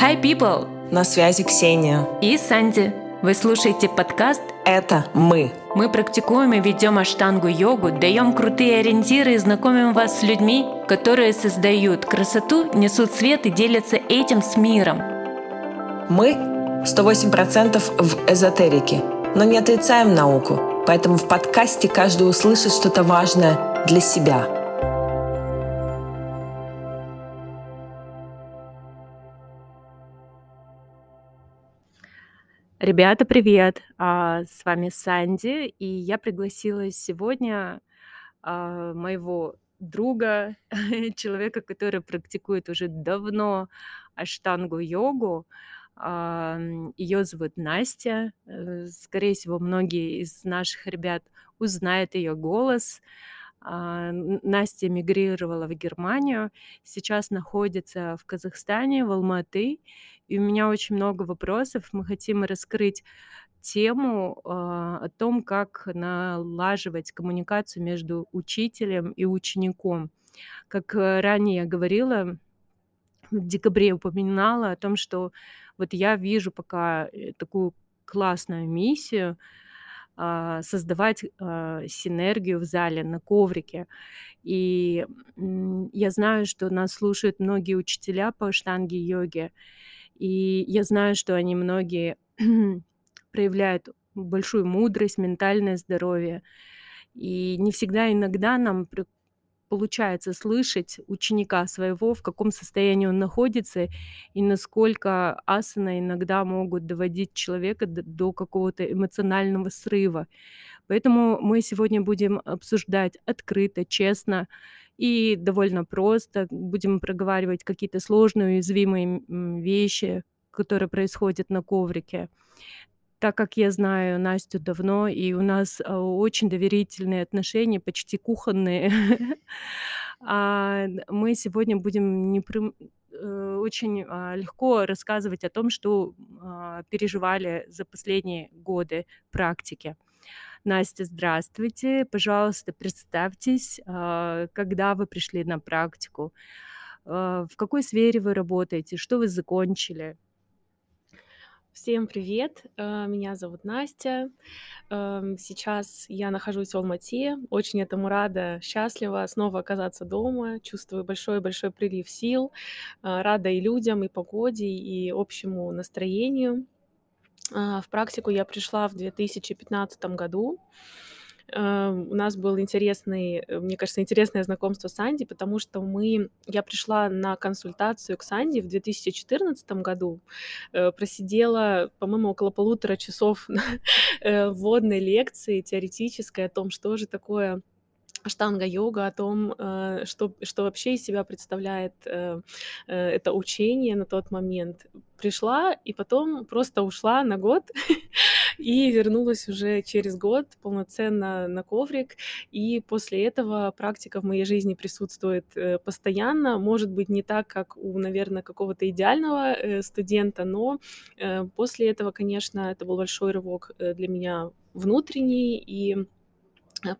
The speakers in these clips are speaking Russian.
Hi, people! На связи Ксения. И Санди. Вы слушаете подкаст Это мы. Мы практикуем и ведем аштангу-йогу, даем крутые ориентиры и знакомим вас с людьми, которые создают красоту, несут свет и делятся этим с миром. Мы 108% в эзотерике, но не отрицаем науку, поэтому в подкасте каждый услышит что-то важное для себя – Ребята, привет! А, с вами Санди, и я пригласила сегодня а, моего друга, человека, который практикует уже давно аштангу-йогу. А, Ее зовут Настя. Э, скорее всего, многие из наших ребят узнают ее голос. А, Настя мигрировала в Германию, сейчас находится в Казахстане, в Алматы, и у меня очень много вопросов. Мы хотим раскрыть тему а, о том, как налаживать коммуникацию между учителем и учеником. Как э, ранее я говорила, в декабре упоминала о том, что вот я вижу пока э, такую классную миссию создавать а, синергию в зале на коврике. И я знаю, что нас слушают многие учителя по штанге йоги, и я знаю, что они многие проявляют большую мудрость, ментальное здоровье. И не всегда, иногда нам получается слышать ученика своего, в каком состоянии он находится, и насколько асаны иногда могут доводить человека до, до какого-то эмоционального срыва. Поэтому мы сегодня будем обсуждать открыто, честно и довольно просто. Будем проговаривать какие-то сложные, уязвимые вещи, которые происходят на коврике так как я знаю Настю давно, и у нас а, очень доверительные отношения, почти кухонные, а, мы сегодня будем э, очень а, легко рассказывать о том, что переживали за последние годы практики. Настя, здравствуйте. Пожалуйста, представьтесь, когда вы пришли на практику, в какой сфере вы работаете, что вы закончили. Всем привет, э, меня зовут Настя. Эм, сейчас я нахожусь в Алмате, очень этому рада, счастлива снова оказаться дома, чувствую большой-большой прилив сил, э, рада и людям, и погоде, и общему настроению. Э, в практику я пришла в 2015 году. Эм, у нас был интересный, э, мне кажется, интересное знакомство с Анди, потому что мы, я пришла на консультацию к Санди в 2014 году, э, просидела, по-моему, около полутора часов э, вводной лекции теоретической о том, что же такое штанга-йога, о том, что, что вообще из себя представляет это учение на тот момент. Пришла и потом просто ушла на год и вернулась уже через год полноценно на коврик. И после этого практика в моей жизни присутствует э, постоянно. Может быть, не так, как у, наверное, какого-то идеального э, студента, но э, после этого, конечно, это был большой рывок для меня внутренний, и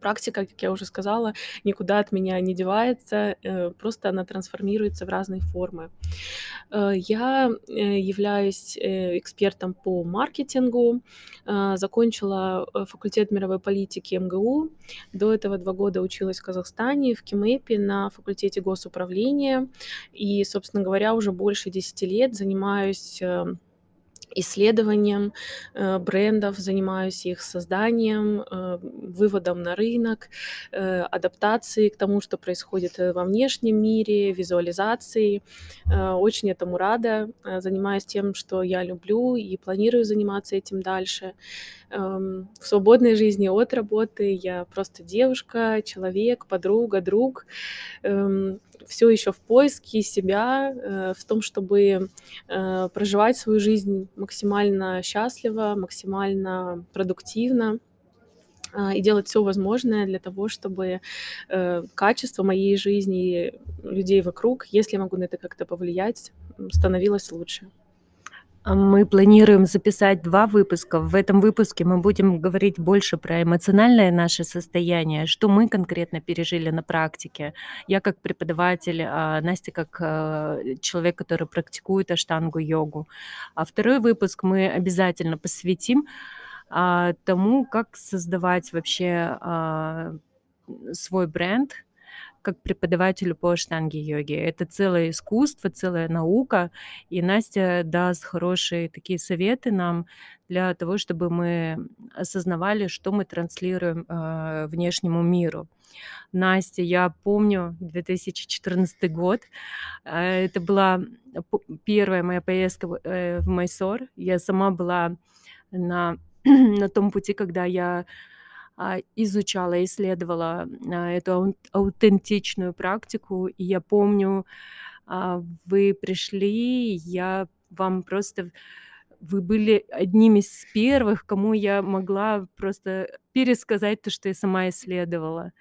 практика, как я уже сказала, никуда от меня не девается, э, просто она трансформируется в разные формы. Э, я являюсь экспертом по маркетингу, закончила факультет мировой политики МГУ, до этого два года училась в Казахстане, в КИМЭПе на факультете госуправления, и, собственно говоря, уже больше 10 лет занимаюсь исследованием э, брендов, занимаюсь их созданием, э, выводом на рынок, э, адаптацией к тому, что происходит во внешнем мире, визуализацией. Очень этому рада. Занимаюсь тем, что я люблю и планирую заниматься этим дальше. Эм, в свободной жизни от работы я просто девушка, человек, подруга, друг эм, все еще в поиске себя, э, в том, чтобы э, проживать свою жизнь максимально счастливо, максимально продуктивно а, и делать все возможное для того, чтобы э, качество моей жизни и людей вокруг, если я могу на это как-то повлиять, становилось лучше. Мы планируем записать 2 выпуска. В этом выпуске мы будем говорить больше про эмоциональное наше состояние, что мы конкретно пережили на практике. Я как преподаватель, а Настя как, э, человек, который практикует аштангу-йогу. А второй выпуск мы обязательно посвятим, а, тому, как создавать вообще, а, свой бренд – как преподавателю по аштанге-йоге. Это целое искусство, целая наука, и Настя даст хорошие такие советы нам для того, чтобы мы осознавали, что мы транслируем э, внешнему миру. Настя, я помню 2014 год. Э, это была первая моя поездка э, в Майсор. Я сама была на, на том пути, когда я изучала, исследовала а, эту аутентичную практику. И я помню, а, вы пришли, я вам просто вы были одними из первых, кому я могла просто пересказать то, что я сама исследовала.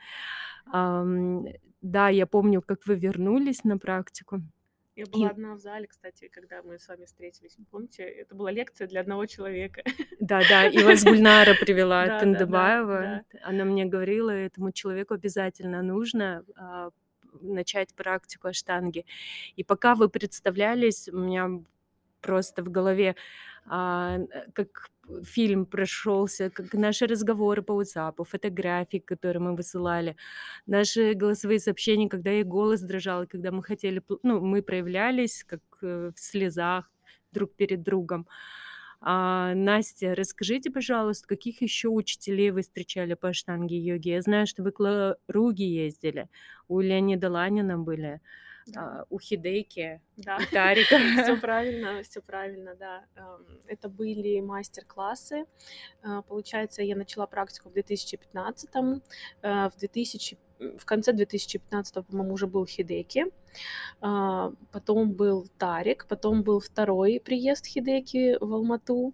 Да, я помню, как вы вернулись на практику. Я была И одна в зале, кстати, когда мы с вами встретились. Помните, это была лекция для одного человека. Да-да, и вас Гульнара привела Да, Тандыбаева. Она мне говорила, этому человеку обязательно нужно а, начать практику аштанги. И пока вы представлялись, у меня просто в голове а, как фильм прошелся, как наши разговоры по WhatsApp, фотографии, которые мы высылали, наши голосовые сообщения, когда и голос дрожал, когда мы хотели, ну, мы проявлялись как э, в слезах друг перед другом. А, Настя, расскажите, пожалуйста, каких еще учителей вы встречали по штанге йоги? Я знаю, что вы к Руги ездили, у Леонида Ланина были а, у Хидейки, да. Тарика. Все правильно, все правильно, да. Это были мастер-классы. А, получается, я начала практику в 2015, э, в 2000 в конце 2015, по-моему, уже был Хидеки, а, потом был Тарик, потом был второй приезд Хидеки в Алмату.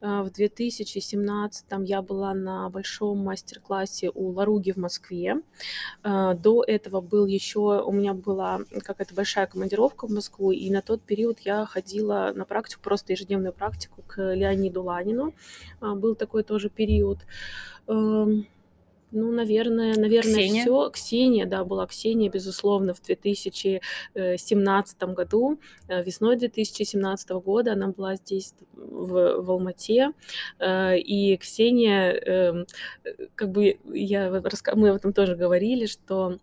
А, в 2017 я была на большом мастер-классе у Ларуги в Москве. А, до этого был еще, у меня была какая-то большая командировка в Москву, и на тот период я ходила на практику, просто ежедневную практику к Леониду Ланину. Был такой тоже период. Ну, наверное, наверное, Ксения? все. Ксения, да, была Ксения, безусловно, в 2017 году, э, весной 2017 года она была здесь, в, в Алмате, э, и Ксения, эм, э, как бы я, мы об этом тоже говорили, что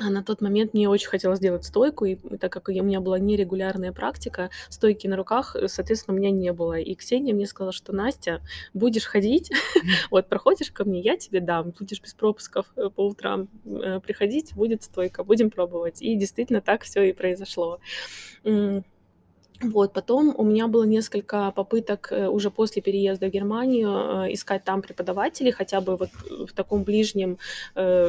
а на тот момент мне очень хотелось сделать стойку, и так как у меня была нерегулярная практика, стойки на руках, э, соответственно, у меня не было. И Ксения мне сказала, что Настя, будешь ходить, вот проходишь ко мне, я тебе дам, будешь без пропусков э, по утрам э, приходить, будет стойка, будем пробовать. И действительно так все и произошло. Вот, потом у меня было несколько попыток э, уже после переезда в Германию э, искать там преподавателей, хотя бы вот в таком ближнем, э,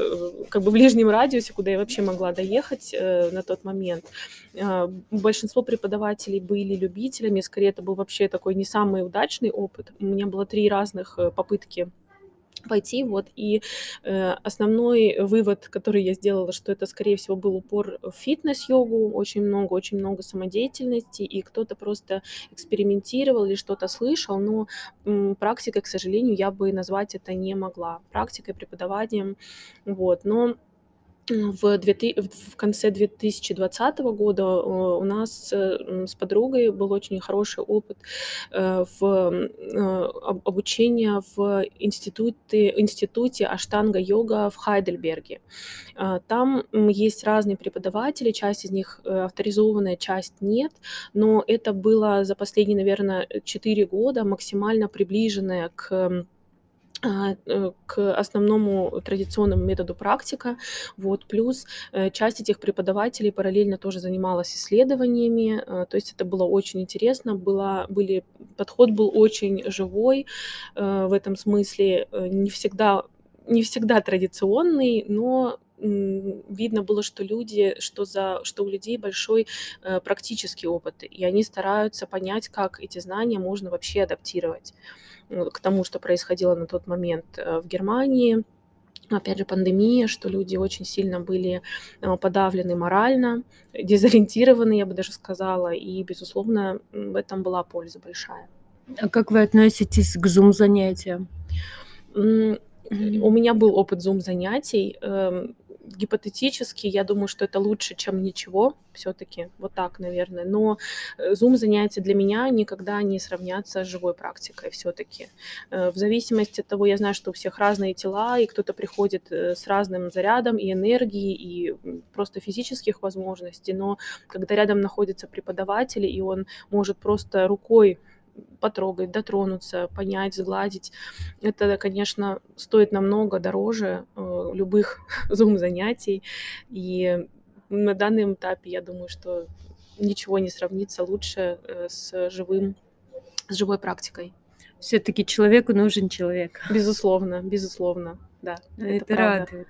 как бы ближнем радиусе, куда я вообще могла доехать на тот момент. Большинство преподавателей были любителями, скорее это был вообще такой не самый удачный опыт. У меня было три разных попытки пойти, вот, и э, основной вывод, который я сделала, что это, скорее всего, был упор в фитнес-йогу, очень много, очень много самодеятельности, и кто-то просто экспериментировал или что-то слышал, но м, практикой, к сожалению, я бы назвать это не могла, практикой, преподаванием, вот, но в, 2000, в конце 2020 года э, у нас э, с подругой был очень хороший опыт э, в обучения в институте, институте Аштанга-йога в Хайдельберге. Там есть разные преподаватели, часть из них авторизованная, часть нет, но это было за последние, наверное, 4 года максимально приближенное к к основному традиционному методу практика. Вот. Плюс э, часть этих преподавателей параллельно тоже занималась исследованиями, э, то есть это было очень интересно, была, были, подход был очень живой в этом смысле, не всегда, не всегда традиционный, но видно было, что люди, что, за, что у людей большой э, практический опыт, и они стараются понять, как эти знания можно вообще адаптировать к тому, что происходило на тот момент э, в Германии, опять же, пандемия, что люди очень сильно были э, подавлены морально, дезориентированы, я бы даже сказала, и, безусловно, в этом была польза большая. А как вы относитесь к зум-занятиям? У меня был опыт зум-занятий. Эм, гипотетически, я думаю, что это лучше, чем ничего, все-таки, вот так, наверное. Но зум занятия для меня никогда не сравнятся с живой практикой все-таки. Э, в зависимости от того, я знаю, что у всех разные тела, и кто-то приходит э, с разным зарядом и энергии, и просто физических возможностей, но когда рядом находится преподаватель, и он может просто рукой потрогать, дотронуться, понять, сгладить. Это, конечно, стоит намного дороже э, любых зум-занятий. И на данном этапе я думаю, что ничего не сравнится лучше э, с живым, с живой практикой. Все-таки человеку нужен человек. Безусловно, безусловно, да. Это, это радует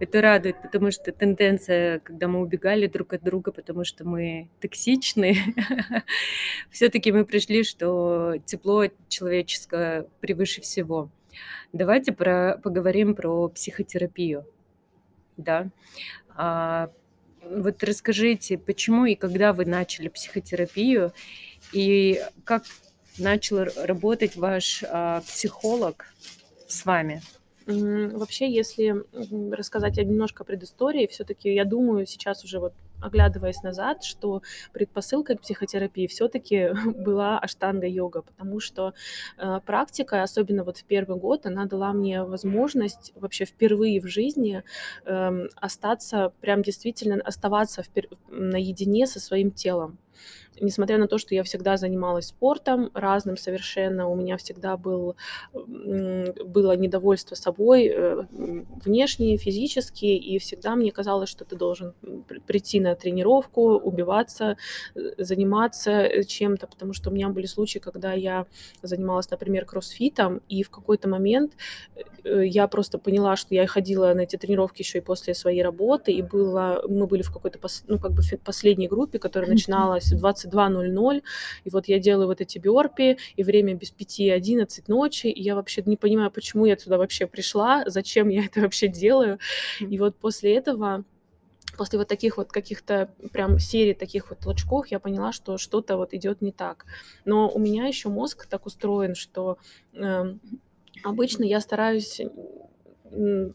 это радует, потому что тенденция, когда мы убегали друг от друга, потому что мы токсичны, все-таки мы пришли, что тепло человеческое превыше всего. Давайте про, поговорим про психотерапию. Да. А, вот расскажите, почему и когда вы начали психотерапию, и как начал работать ваш а, психолог с вами? Вообще, если рассказать немножко предыстории, все-таки я думаю сейчас уже вот оглядываясь назад, что предпосылкой к психотерапии все-таки была аштанга-йога, потому что э, практика, особенно вот в первый год, она дала мне возможность вообще впервые в жизни э, остаться, прям действительно оставаться впер- наедине со своим телом несмотря на то, что я всегда занималась спортом разным совершенно, у меня всегда был, было недовольство собой э, внешне, физически, и всегда мне казалось, что ты должен прийти на тренировку, убиваться, э, заниматься э, чем-то, потому что у меня были случаи, когда я занималась, например, кроссфитом, и в какой-то момент я просто поняла, что я ходила на эти тренировки еще и после своей работы, и было, мы были в какой-то, ну, как бы последней группе, которая начиналась в 20 22.00, и вот я делаю вот эти бёрпи, и время без пяти 11 ночи, и я вообще не понимаю, почему я туда вообще пришла, зачем я это вообще делаю. И вот после этого после вот таких вот каких-то прям серий таких вот толчков я поняла, что что-то вот идет не так. Но у меня еще мозг так устроен, что э, обычно я стараюсь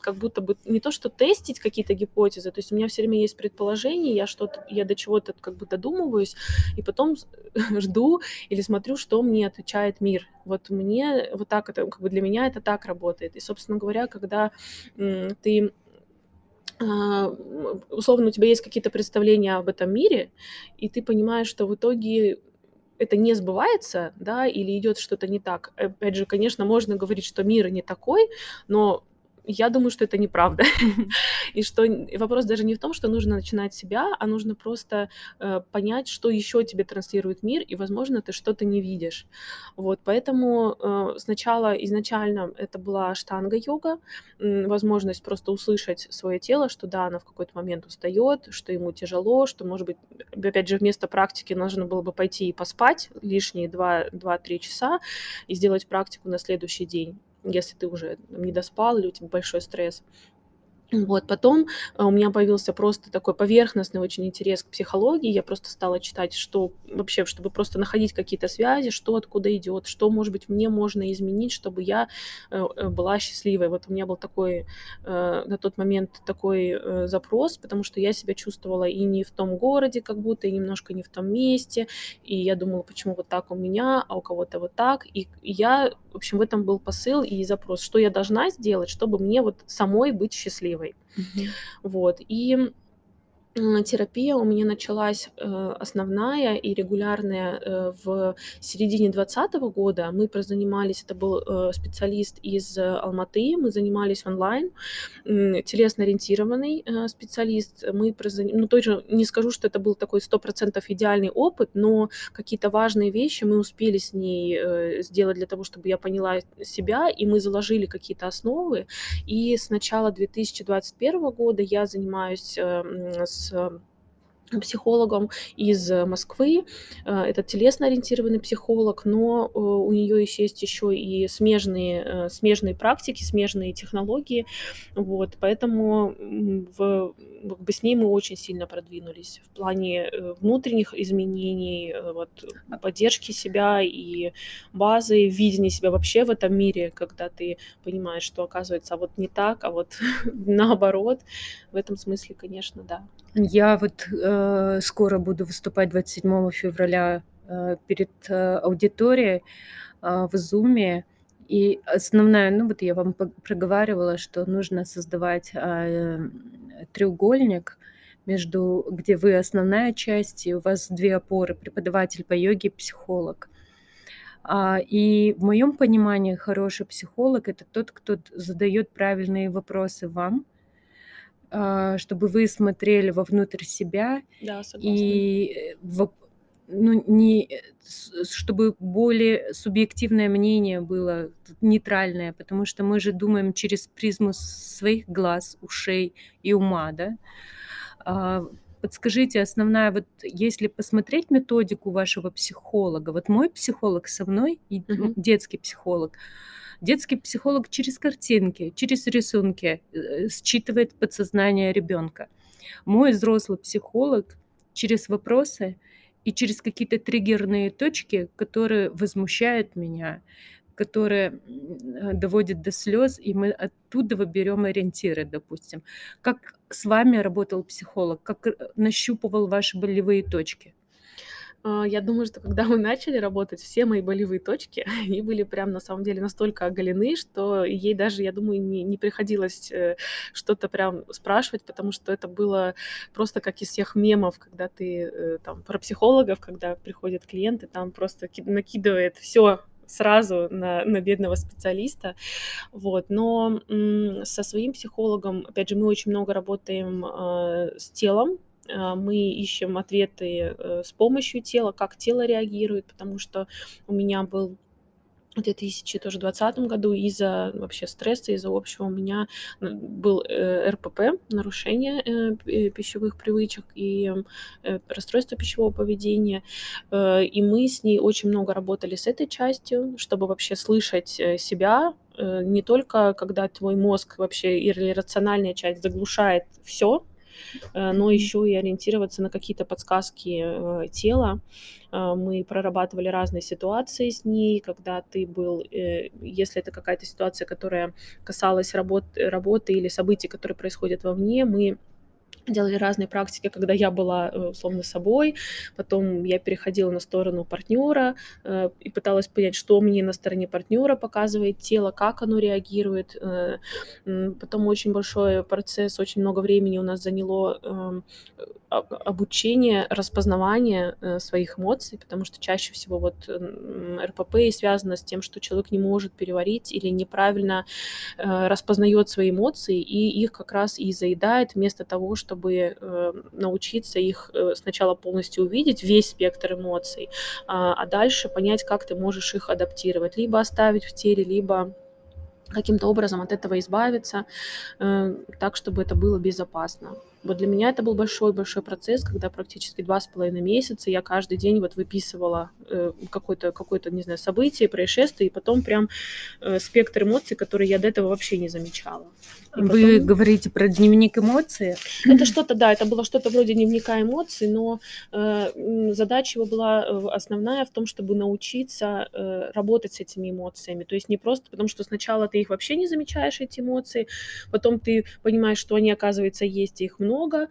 как будто бы не то, что тестить какие-то гипотезы, то есть у меня все время есть предположение, я что-то, я до чего-то как бы додумываюсь, и потом жду или смотрю, что мне отвечает мир. Вот мне вот так это, как бы для меня это так работает. И, собственно говоря, когда ты а, условно у тебя есть какие-то представления об этом мире, и ты понимаешь, что в итоге это не сбывается, да, или идет что-то не так. Опять же, конечно, можно говорить, что мир не такой, но я думаю, что это неправда. И что вопрос даже не в том, что нужно начинать себя, а нужно просто э, понять, что еще тебе транслирует мир, и, возможно, ты что-то не видишь. Вот, поэтому э, сначала изначально это была штанга-йога, э, возможность просто услышать свое тело, что да, оно в какой-то момент устает, что ему тяжело, что, может быть, опять же, вместо практики нужно было бы пойти и поспать лишние 2-3 часа и сделать практику на следующий день если ты уже не доспал или у тебя большой стресс. Вот, потом э, у меня появился просто такой поверхностный очень интерес к психологии. Я просто стала читать, что вообще, чтобы просто находить какие-то связи, что откуда идет, что, может быть, мне можно изменить, чтобы я э, э, была счастливой. Вот у меня был такой на тот момент такой запрос, потому что я себя чувствовала и не в том городе, как будто, и немножко не в том месте. И я думала, почему вот так у меня, а у кого-то вот так. И я, в общем, в этом был посыл и запрос, что я должна сделать, чтобы мне вот самой быть счастливой. Mm-hmm. Вот. И терапия у меня началась э, основная и регулярная э, в середине 2020 года. Мы прозанимались, это был э, специалист из Алматы, мы занимались онлайн, телесно-ориентированный специалист. Мы прозаним... ну, тоже не скажу, что это был такой 100% идеальный опыт, но какие-то важные вещи мы успели с ней сделать для того, чтобы я поняла себя, и мы заложили какие-то основы. И с начала 2021 года я занимаюсь с um, психологом из Москвы. Э, это телесно-ориентированный психолог, но э, у нее еще есть еще и смежные, э, смежные практики, смежные технологии. Вот, поэтому в, как бы с ней мы очень сильно продвинулись в плане внутренних изменений, вот, поддержки себя и базы, видения себя вообще в этом мире, когда ты понимаешь, что оказывается а вот не так, а вот наоборот. В этом смысле, конечно, да. Я вот э, скоро буду выступать 27 февраля э, перед э, аудиторией э, в Зуме. И основная, ну вот я вам проговаривала, что нужно создавать э, треугольник между, где вы основная часть, и у вас две опоры, преподаватель по йоге, психолог. А, и в моем понимании хороший психолог это тот, кто задает правильные вопросы вам, чтобы вы смотрели вовнутрь себя Да, согласна. и э, ну, не, чтобы более субъективное мнение было нейтральное, потому что мы же думаем через призму своих глаз, ушей и ума, да. А, подскажите, основная, вот если посмотреть методику вашего психолога, вот мой психолог со мной, и Мгм. детский психолог, Детский психолог через картинки, через рисунки э, считывает подсознание ребенка. Мой взрослый психолог через вопросы и через какие-то триггерные точки, которые возмущают меня, которые доводят до слез, и мы оттуда берем ориентиры, допустим. Как с вами работал психолог, как э, нащупывал ваши болевые точки? А, я думаю, что когда мы начали работать, все мои болевые точки, они были прям на самом деле настолько оголены, что ей даже, я думаю, не, не приходилось э, что-то прям спрашивать, потому что это было просто как из всех мемов, когда ты э, там про психологов, когда приходят клиенты, там просто накидывает все сразу на, на бедного специалиста, вот, но со своим психологом, опять же, мы очень много работаем э, с телом, мы ищем ответы э, с помощью тела, как тело реагирует, потому что у меня был в 2020 году из-за вообще стресса, из-за общего у меня был э, РПП, нарушение э, пищевых привычек и расстройство пищевого поведения. И мы с ней очень много работали с этой частью, чтобы вообще слышать себя, не только когда твой мозг вообще или рациональная часть заглушает все, Э, но еще и ориентироваться на какие-то подсказки э, тела. Э, мы прорабатывали разные ситуации с ней, когда ты был, если это какая-то ситуация, которая касалась работ, работы или событий, которые происходят вовне, мы делали разные практики, когда я была э, условно собой, потом я переходила на сторону партнера э, и пыталась понять, что мне на стороне партнера показывает тело, как оно реагирует. Э, потом очень большой процесс, очень много времени у нас заняло эм, обучение, распознавание своих эмоций, потому что чаще всего вот РПП связано с тем, что человек не может переварить или неправильно распознает свои эмоции и их как раз и заедает вместо того, чтобы чтобы э, научиться их э, сначала полностью увидеть, весь спектр эмоций, а, а дальше понять, как ты можешь их адаптировать, либо оставить в теле, либо каким-то образом от этого избавиться, э, так, чтобы это было безопасно. Вот для меня это был большой-большой процесс, когда практически два с половиной месяца я каждый день вот выписывала э, какое-то, какое-то, не знаю, событие, происшествие, и потом прям э, спектр эмоций, которые я до этого вообще не замечала. И Вы потом... говорите про дневник эмоций? Это что-то, да, это было что-то вроде дневника эмоций, но э, задача его была э, основная в том, чтобы научиться э, работать с этими эмоциями. То есть не просто потому, что сначала ты их вообще не замечаешь, эти эмоции, потом ты понимаешь, что они, оказывается, есть, и их много, много,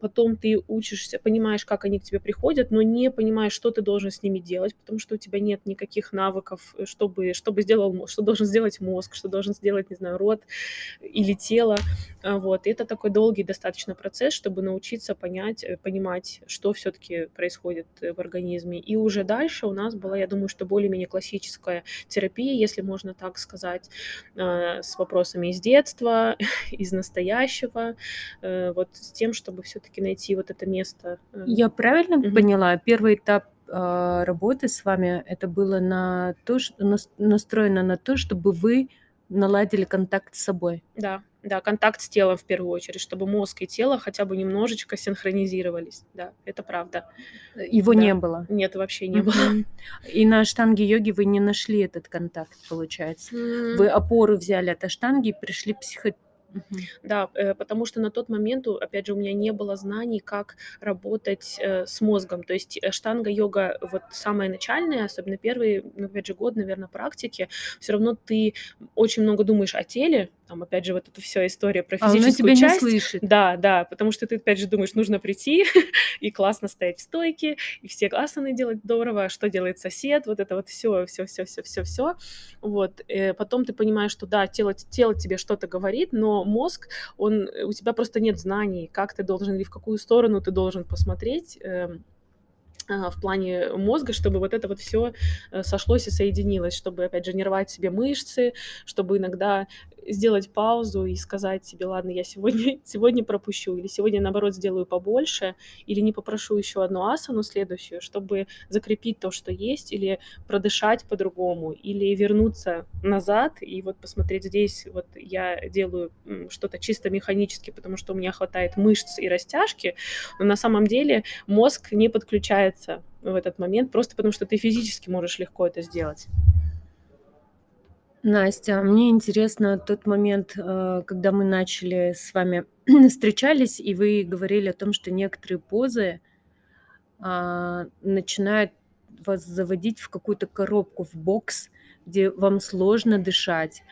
потом ты учишься, понимаешь, как они к тебе приходят, но не понимаешь, что ты должен с ними делать, потому что у тебя нет никаких навыков, э, чтобы, чтобы сделал, что должен сделать мозг, что должен сделать, не знаю, рот или тело. А, вот. И это такой долгий достаточно процесс, чтобы научиться понять, э, понимать, что все-таки происходит э, в организме. И уже дальше у нас была, я думаю, что более-менее классическая терапия, если можно так сказать, а, с вопросами из детства, из настоящего, вот с тем, чтобы все-таки найти вот это место. Я правильно угу. поняла? Первый этап а, работы с вами это было на то, что настроено на то, чтобы вы наладили контакт с собой. Да, Да, контакт с телом в первую очередь, чтобы мозг и тело хотя бы немножечко синхронизировались. Да, это правда. Его Да. не было? Нет, вообще не было. Мгм. И на аштанге-йоге вы не нашли этот контакт, получается? М. Вы опору взяли от аштанги и пришли психо Мгм. Да, э, потому что на тот момент, опять же, у меня не было знаний, как работать, э, с мозгом. То есть, э, штанга-йога, вот самая начальная, особенно первый, ну, опять же, год, наверно, практики, всё равно ты очень много думаешь о теле. Там, опять же, вот эта вся история про А физическую тебя не часть. слышит. Да, да, потому что ты, опять же, думаешь, нужно прийти и классно стоять в стойке, и все асаны делать здорово, а что делает сосед, вот это вот всё всё всё всё всё всё. Вот, э, потом ты понимаешь, что да, тело тело тебе что-то говорит, но мозг, он у тебя просто нет знаний, как ты должен или в какую сторону ты должен посмотреть, эм, а, в плане мозга, чтобы вот это вот всё, э, сошлось и соединилось, чтобы, опять же, не себе мышцы, чтобы иногда сделать паузу и сказать себе: "Ладно, я сегодня сегодня пропущу", или "Сегодня, наоборот, сделаю побольше", или "Не попрошу ещё одну асану следующую", чтобы закрепить то, что есть, или продышать по-другому, или вернуться назад и вот посмотреть: здесь вот я делаю, что-то чисто механически, потому что у меня хватает мышц и растяжки, но на самом деле мозг не подключается в этот момент, просто потому что ты физически можешь легко это сделать. Настя, а мне интересно тот момент, э, когда мы начали с вами встречались, и вы говорили о том, что некоторые позы, а, начинают вас заводить в какую-то коробку, в бокс, где вам сложно дышать.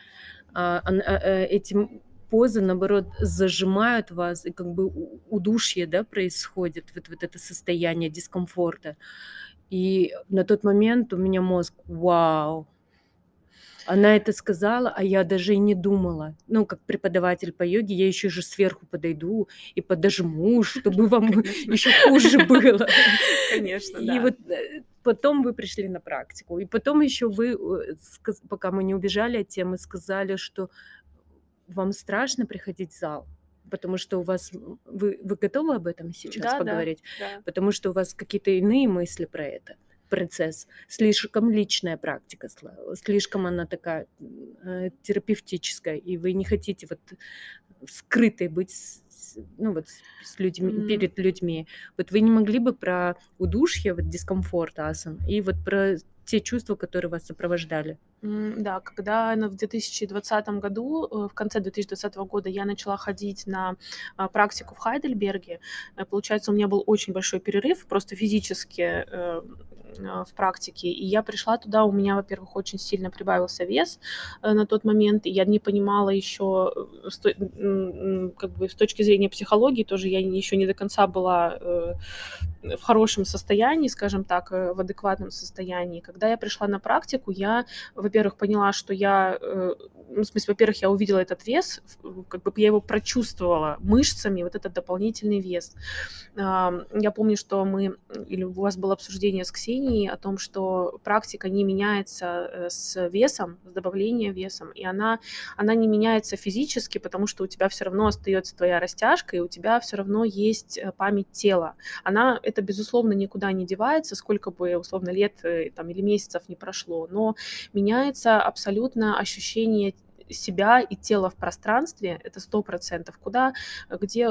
А, э, эти позы, наоборот, зажимают вас, и как бы удушье, да, происходит, вот вот это состояние дискомфорта. И на тот момент у меня мозг: "Вау!" Она это сказала, а я даже и не думала. Ну, как преподаватель по йоге, я ещё же сверху подойду и подожму, чтобы вам Конечно. ещё хуже было. Конечно, И да. вот, э, потом вы пришли на практику, и потом ещё вы, э, пока мы не убежали от темы, сказали, что вам страшно приходить в зал, потому что у вас вы вы готовы об этом сейчас Да, да, поговорить? да. Потому что у вас какие-то иные мысли про это, процесс. Слишком личная практика слишком она такая, э, терапевтическая, и вы не хотите вот скрытой быть с ну, вот с людьми М. перед людьми. Вот вы не могли бы про удушье, вот дискомфорт асан и вот про те чувства, которые вас сопровождали? Да, когда в 2020 году, э, в конце 2020 года я начала ходить на, а, практику в Хайдельберге, э, получается, у меня был очень большой перерыв просто физически, э, в практике. И я пришла туда, у меня, во-первых, очень сильно прибавился вес, э, на тот момент, и я не понимала ещё, э, как бы с точки зрения психологии тоже я ещё не до конца была, э, в хорошем состоянии, скажем так, э, в адекватном состоянии. Когда я пришла на практику, я, во-первых, поняла, что я, э, ну, в смысле, во-первых, я увидела этот вес, как бы я его прочувствовала мышцами, вот этот дополнительный вес. Я помню, что мы или у вас было обсуждение с Ксенией о том, что практика не меняется, э, с весом, с добавлением весом, и она она не меняется физически, потому что у тебя всё равно остаётся твоя растяжка, и у тебя всё равно есть, э, память тела. Она, это, безусловно, никуда не девается, сколько бы, условно, лет, э, там или месяцев не прошло, но меняется абсолютно ощущение себя и тела в пространстве. Это 100 %. Куда, где,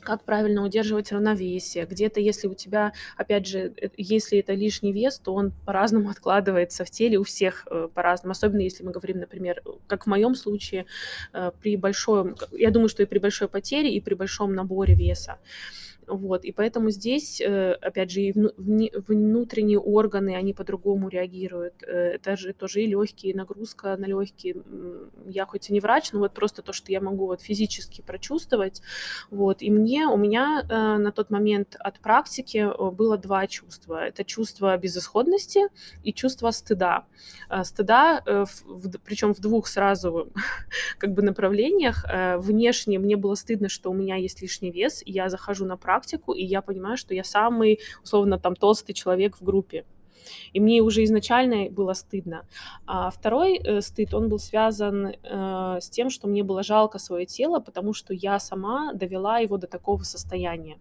как правильно удерживать равновесие. Где-то, если у тебя, опять же, э, если это лишний вес, то он по-разному откладывается в теле, у всех, э, по-разному. Особенно если мы говорим, например, как в моём случае, э, при большом я думаю, что и при большой потере, и при большом наборе веса. Вот, и поэтому здесь, э, опять же, и внутренние органы, они по-другому реагируют. Это же тоже и лёгкие, нагрузка на лёгкие. М, я хоть и не врач, но вот просто то, что я могу вот физически прочувствовать. Вот, и мне у меня, э, на тот момент от практики, э, было 2 чувства. Это чувство безысходности и чувство стыда. Стыда, э, в 2 сразу как бы направлениях. Внешне мне было стыдно, что у меня есть лишний вес, я захожу на практику, и я понимаю, что я самый, условно, там толстый человек в группе. И мне уже изначально было стыдно. А 2, э, стыд, он был связан, э, с тем, что мне было жалко своё тело, потому что я сама довела его до такого состояния.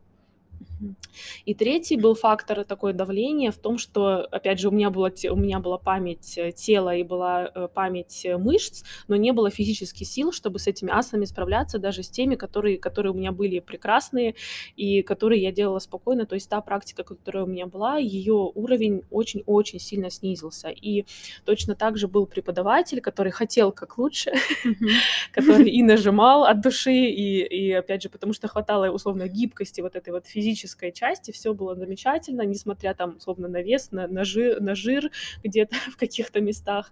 И третий был фактор такое давление в том, что, опять же, у меня, было, у меня была память э, тела и была э, память э, мышц, но не было физических сил, чтобы с этими асанами справляться, даже с теми, которые, которые у меня были прекрасные и которые я делала спокойно. То есть та практика, которая у меня была, ее уровень очень-очень сильно снизился. И точно так же был преподаватель, который хотел как лучше, который и нажимал от души, и, и опять же, потому что хватало условно гибкости вот этой вот физической части, все было замечательно, несмотря там, условно, на вес, на, на, жир, на жир где-то в каких-то местах,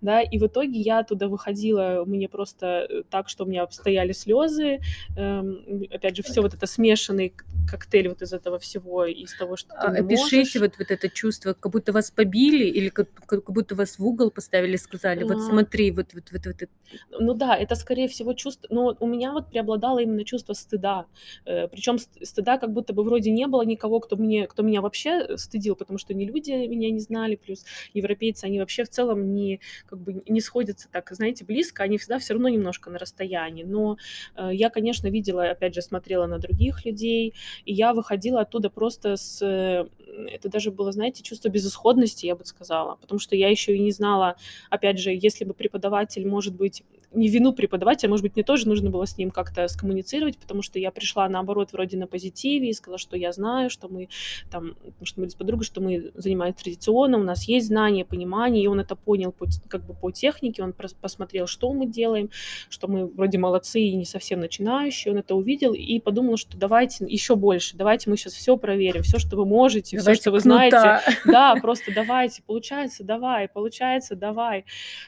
да, и в итоге я туда выходила, мне просто э, так, что у меня стояли слезы, эм, опять же, все вот это смешанный коктейль вот из этого всего, из того, что ты а, Опишите можешь. вот, вот это чувство, как будто вас побили или как, как будто вас в угол поставили, сказали, вот смотри, вот, вот, вот, вот. Ну да, это скорее всего чувство, но у меня вот преобладало именно чувство стыда, э, причем стыда как будто бы вроде не было никого, кто, мне, кто меня вообще стыдил, потому что ни люди меня не знали, плюс европейцы, они вообще в целом не, как бы не сходятся так, знаете, близко, они всегда все равно немножко на расстоянии. Но э, я, конечно, видела, опять же, смотрела на других людей, и я выходила оттуда просто с... Э, это даже было, знаете, чувство безысходности, я бы сказала, потому что я еще и не знала, опять же, если бы преподаватель, может быть, не вину преподавателя, может быть, мне тоже нужно было с ним как-то скоммуницировать, потому что я пришла, наоборот, вроде на позитиве и сказала, что я знаю, что мы там, что мы с подругой, что мы занимаемся традиционно, у нас есть знания, понимание, и он это понял по, как бы по технике, он посмотрел, что мы делаем, что мы вроде молодцы и не совсем начинающие, он это увидел и подумал, что давайте еще больше, давайте мы сейчас все проверим, все, что вы можете, все, что вы кнута. знаете, да, просто давайте, получается, давай, получается, давай,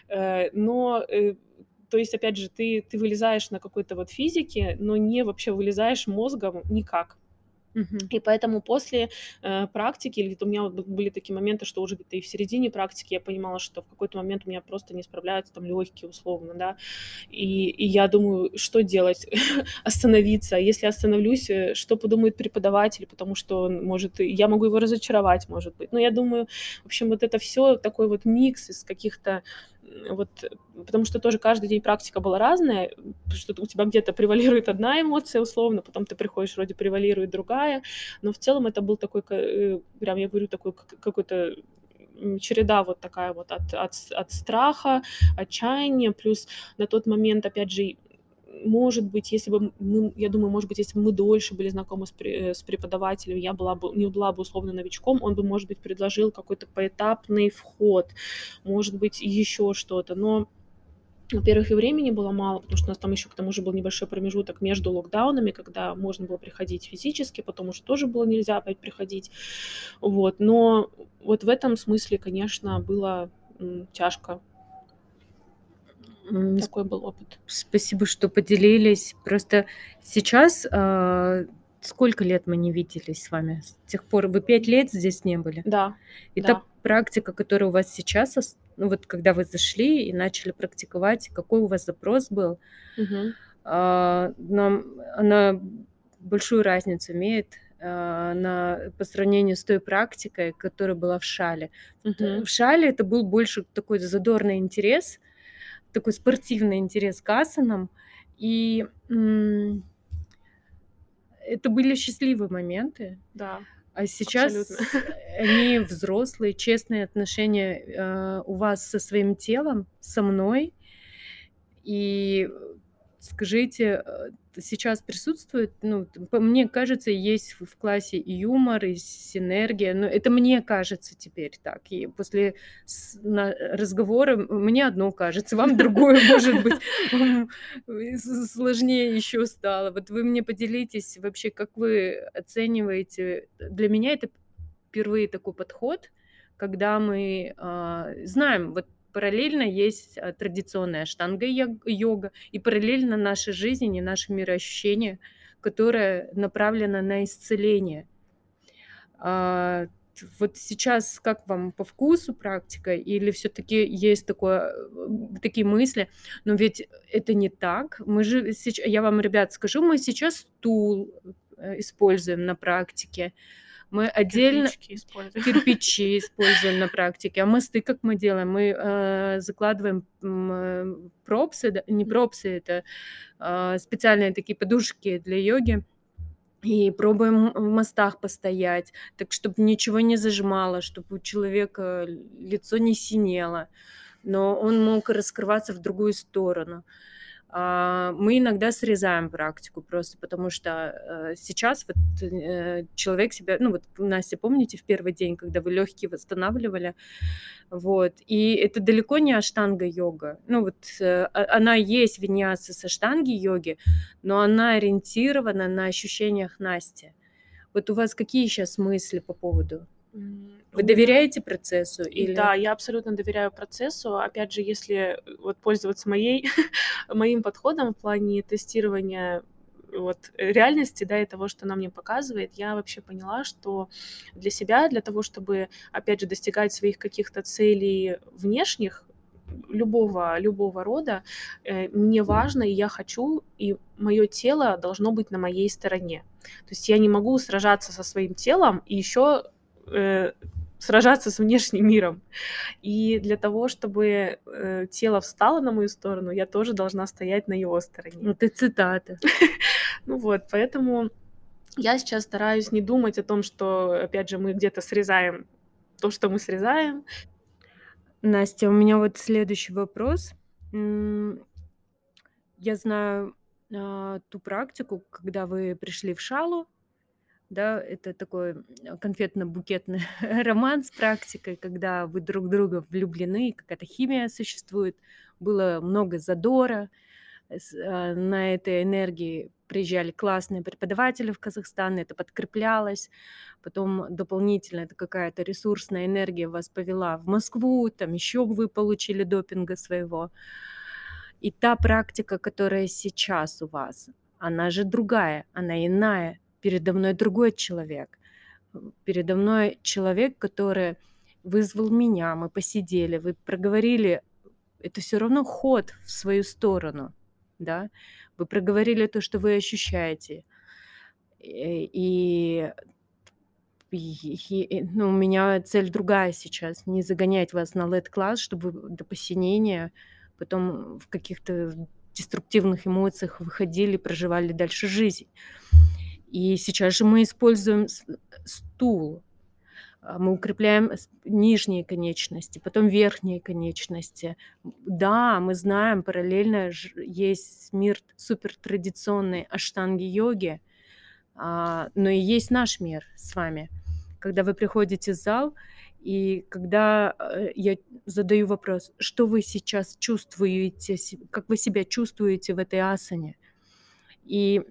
э, но э, то есть, опять же, ты, ты вылезаешь на какой-то вот физике, но не вообще вылезаешь мозгом никак. И поэтому после э, практики, или у меня были такие моменты, что уже где-то и в середине практики я понимала, что в какой-то момент у меня просто не справляются там легкие условно, да, и, и я думаю, что делать? Остановиться. Если остановлюсь, э, что подумает преподаватель, потому что он может, я могу его разочаровать, может быть. Но я думаю, в общем, вот это все такой вот микс из каких-то вот, потому что тоже каждый день практика была разная, что у тебя где-то превалирует одна эмоция условно, потом ты приходишь, вроде превалирует другая, но в целом это был такой, э, прям я говорю, такой какой-то череда вот такая вот от, от, от страха, отчаяния, плюс на тот момент, опять же, может быть, если бы мы, я думаю, может быть, если бы мы дольше были знакомы с, э, с преподавателем, я была бы, не была бы условно новичком, он бы, может быть, предложил какой-то поэтапный вход, может быть, еще что-то, но во-первых, и времени было мало, потому что у нас там еще к тому же был небольшой промежуток между локдаунами, когда можно было приходить физически, потом уже тоже было нельзя опять приходить. Вот. Но вот в этом смысле, конечно, было тяжко такой был опыт. Спасибо, что поделились. Просто сейчас а, сколько лет мы не виделись с вами? С тех пор вы пять лет здесь не были? Да. И да. та практика, которая у вас сейчас, ну вот когда вы зашли и начали практиковать, какой у вас запрос был, угу. а, нам, она большую разницу имеет а, на, по сравнению с той практикой, которая была в шале. Угу. В шале это был больше такой задорный интерес, такой спортивный интерес к асанам. И это были счастливые моменты. Да. А сейчас абсолютно. они взрослые, честные отношения э, у вас со своим телом, со мной. И скажите, э, сейчас присутствует, ну, мне кажется, есть в классе и юмор, и синергия, но это мне кажется теперь так. И после разговора мне одно кажется, вам другое, может быть, сложнее еще стало. Вот вы мне поделитесь вообще, как вы оцениваете. Для меня это впервые такой подход, когда мы э, знаем, вот параллельно есть а, традиционная штанга-йога, и параллельно наша жизнь и наше мироощущение, которое направлено на исцеление. А, вот сейчас как вам по вкусу практика, или все-таки есть такое, такие мысли, но ведь это не так. Мы же сейчас, я вам, ребят, скажу, мы сейчас стул э, используем на практике, мы отдельно используем. кирпичи используем на практике. А мосты как мы делаем? Мы э, закладываем э, пропсы, да, не пропсы, это э, специальные такие подушки для йоги и пробуем в мостах постоять, так чтобы ничего не зажимало, чтобы у человека лицо не синело, но он мог раскрываться в другую сторону. А, мы иногда срезаем практику просто потому, что э, сейчас вот э, человек себя, ну вот Настя, помните в первый день, когда вы легкие восстанавливали, вот, и это далеко не аштанга-йога, ну вот э, а, она есть виньяса с аштанги-йоги, но она ориентирована на ощущениях Насти. Вот у вас какие сейчас мысли по поводу? Вы доверяете процессу или Да, я абсолютно доверяю процессу. Опять же, если э, вот пользоваться моей моим подходом в плане тестирования вот реальности, да, и того, что она мне показывает, я вообще поняла, что для себя, для того, чтобы, опять же, достигать своих каких-то целей внешних, любого, любого рода, э, мне важно, и я хочу, и мое тело должно быть на моей стороне. То есть я не могу сражаться со своим телом и еще э, сражаться с внешним миром. И для того, чтобы э, тело встало на мою сторону, я тоже должна стоять на его стороне. Ну, ты цитата. Ну вот, поэтому я сейчас стараюсь не думать о том, что, опять же, мы где-то срезаем то, что мы срезаем. Настя, у меня вот следующий вопрос. Я знаю а, ту практику, когда вы пришли в шалу, да, это такой конфетно-букетный роман с практикой, когда вы друг друга влюблены, какая-то химия существует, было много задора, а, на этой энергии приезжали классные преподаватели в Казахстан, это подкреплялось, потом дополнительно это какая-то ресурсная энергия вас повела в Москву, там еще вы получили допинга своего. И та практика, которая сейчас у вас, она же другая, она иная, передо мной другой человек. Передо мной человек, который вызвал меня, мы посидели, вы проговорили, это все равно ход в свою сторону, да, вы проговорили то, что вы ощущаете. И, и, и ну, у меня цель другая сейчас, не загонять вас на лед-класс, чтобы до посинения потом в каких-то деструктивных эмоциях выходили, проживали дальше жизнь. И сейчас же мы используем стул. А, мы укрепляем нижние конечности, потом верхние конечности. Да, мы знаем, параллельно есть мир супертрадиционной аштанги-йоги, а, но и есть наш мир с вами. Когда вы приходите в зал, и когда э, я задаю вопрос, что вы сейчас чувствуете, как вы себя чувствуете в этой асане, и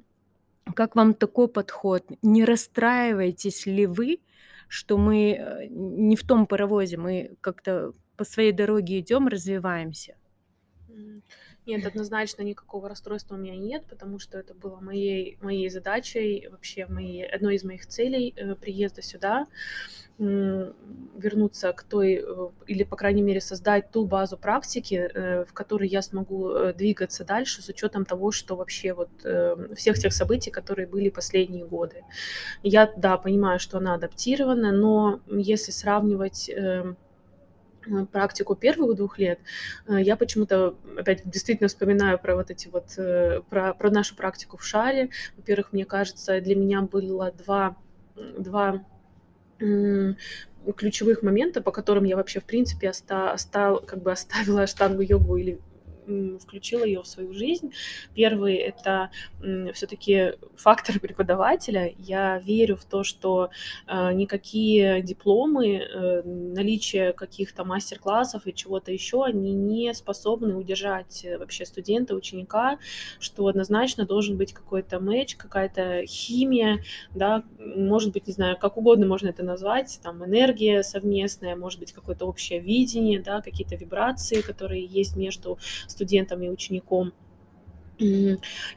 как вам такой подход? Не расстраиваетесь ли вы, что мы э, не в том паровозе, мы как-то по своей дороге идем, развиваемся? Нет, однозначно никакого расстройства у меня нет, потому что это было моей, моей задачей, вообще моей, одной из моих целей э, приезда сюда вернуться к той, э, или, по крайней мере, создать ту базу практики, э, в которой я смогу двигаться дальше с учетом того, что вообще вот всех тех событий, которые были последние годы. Я, да, понимаю, что она адаптирована, но если сравнивать практику первых двух лет, я почему-то опять действительно вспоминаю про вот эти вот, про, про нашу практику в шаре. Во-первых, мне кажется, для меня было два, два ключевых моментов, по которым я вообще, в принципе, оста, остал, как бы оставила штангу йогу или включила ее в свою жизнь. Первый — это все-таки фактор преподавателя. Я верю в то, что э, никакие дипломы, э, наличие каких-то мастер-классов и чего-то еще, они не способны удержать э, вообще студента, ученика, что однозначно должен быть какой-то матч, какая-то химия, да, может быть, не знаю, как угодно можно это назвать, там энергия совместная, может быть, какое-то общее видение, да, какие-то вибрации, которые есть между студентом и учеником.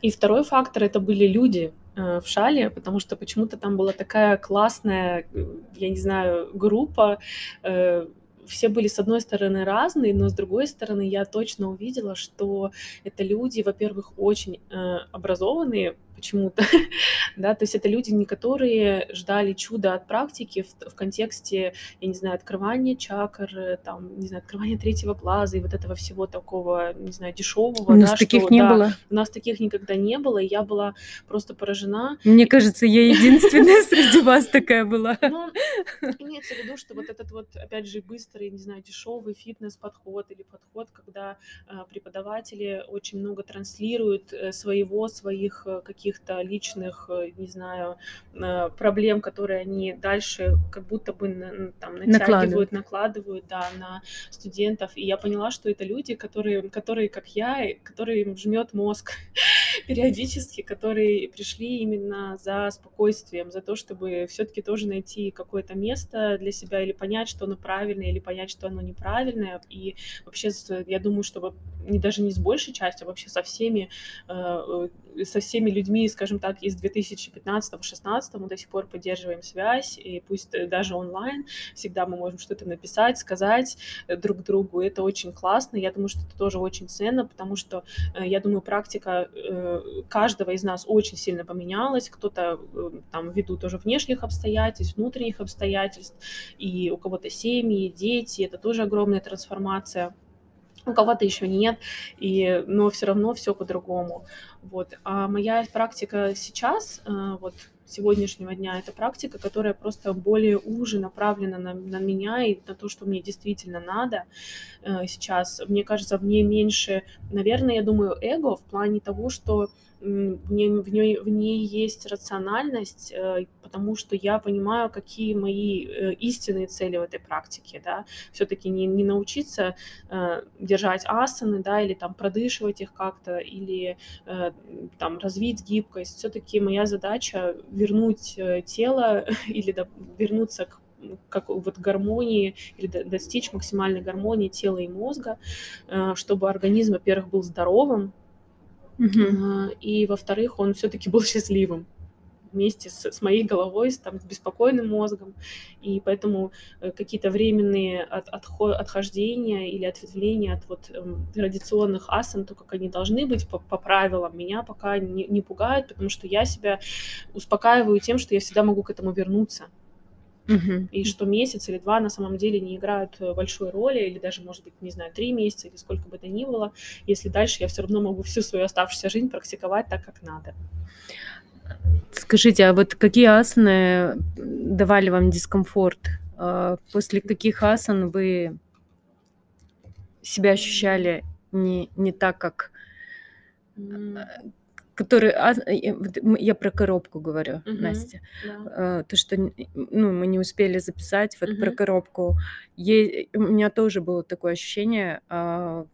И второй фактор это были люди э, в шале, потому что почему-то там была такая классная, э, я не знаю, группа. Э, все были с одной стороны разные, но с другой стороны я точно увидела, что это люди, во-первых, очень образованные, почему-то, да, то есть это люди, не которые ждали чуда от практики в, в контексте, я не знаю, открывания чакр, там, не знаю, открывания третьего плаза и вот этого всего такого, не знаю, дешевого. У нас да, таких что, не да, было. У нас таких никогда не было, и я была просто поражена. Мне кажется, я единственная среди вас такая была. Ну, имеется в виду, что вот этот вот, опять же, быстрый, не знаю, дешевый фитнес-подход или подход, когда э, преподаватели очень много транслируют э, своего, своих э, каких-то личных, э, не знаю, э, проблем, которые они дальше как будто бы там натягивают, накладывают, да, на студентов. И я поняла, что это люди, которые, которые как я, которые им жмет мозг периодически, которые пришли именно за спокойствием, за то, чтобы все-таки тоже найти какое-то место для себя или понять, что оно правильное, или понять, что оно неправильное. И вообще, я думаю, что не даже не с большей частью, а вообще со всеми, э, со всеми людьми, скажем так, из 2015-16 мы до сих пор поддерживаем связь, и пусть э, даже онлайн, всегда мы можем что-то написать, сказать э, друг другу. Это очень классно. Я думаю, что это тоже очень ценно, потому что э, я думаю, практика каждого из нас очень сильно поменялась. Кто-то там ввиду тоже внешних обстоятельств, внутренних обстоятельств, и у кого-то семьи, дети, это тоже огромная трансформация у кого-то еще нет, и, но все равно все по-другому. Вот. А моя практика сейчас, э, вот сегодняшнего дня, это практика, которая просто более уже направлена на, на меня и на то, что мне действительно надо э, сейчас. Мне кажется, в ней меньше, наверное, я думаю, эго в плане того, что в ней, в ней, в ней есть рациональность, э, потому что я понимаю, какие мои э, истинные цели в этой практике, да, все-таки не, не научиться э, держать асаны, да, или там продышивать их как-то, или э, там развить гибкость. Все-таки моя задача вернуть э, тело или да, вернуться к как вот гармонии или до- достичь максимальной гармонии тела и мозга, э, чтобы организм, во-первых, был здоровым, э, и, во-вторых, он все-таки был счастливым вместе с, с моей головой, с, там, с беспокойным мозгом, и поэтому э, какие-то временные от, отхо- отхождения или ответвления от вот эм, традиционных асан, то, как они должны быть по, по правилам, меня пока не, не пугает, потому что я себя успокаиваю тем, что я всегда могу к этому вернуться, Мгм. и что месяц или два на самом деле не играют э, большой роли, или даже, может быть, не знаю, три месяца или сколько бы то ни было, если дальше я все равно могу всю свою оставшуюся жизнь практиковать так, как надо. Скажите, а вот какие асаны давали вам дискомфорт? А, После каких асан вы себя ощущали не, не так, как... М, Которые, ас- э, вот м- я про коробку говорю, Мгм. Настя. да. А, То, что ну, мы не успели записать, вот про Мгм. коробку. Е- У меня тоже было такое ощущение, а,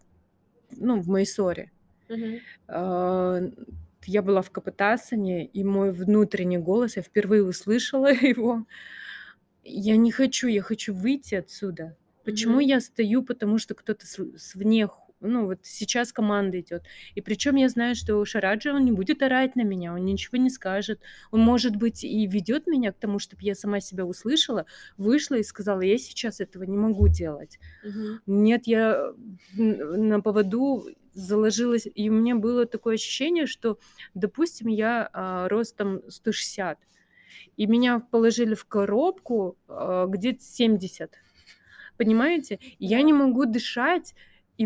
ну, в Майсоре. Мгм. Я была в Капотасане, и мой внутренний голос, я впервые услышала его. Я не хочу, я хочу выйти отсюда. Почему Мгм. я стою? Потому что кто-то с- свне, ну вот сейчас команда идет. И причем я знаю, что Шараджи, он не будет орать на меня, он ничего не скажет. Он, может быть, и ведет меня к тому, чтобы я сама себя услышала, вышла и сказала, я сейчас этого не могу делать. Мгм. Нет, я на поводу заложилась, и у меня было такое ощущение, что, допустим, я а, ростом 160, и меня положили в коробку а, где-то 70, понимаете? Я не могу дышать, и,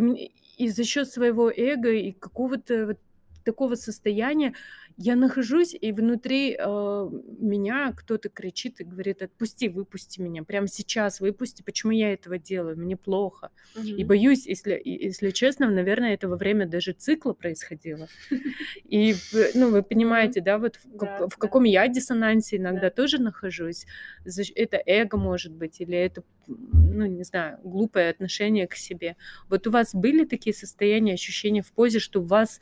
и за счет своего эго и какого-то вот такого состояния я нахожусь, и внутри э, меня кто-то кричит и говорит, отпусти, выпусти меня, прямо сейчас выпусти, почему я этого делаю, мне плохо. И Мгм. боюсь, если, и- если честно, наверное, это во время даже цикла происходило. И, ну, вы понимаете, да, вот в, как- Да, в да. каком я диссонансе иногда Да. тоже нахожусь. Это эго, может быть, или это, ну, не знаю, глупое отношение к себе. Вот у вас были такие состояния, ощущения в позе, что вас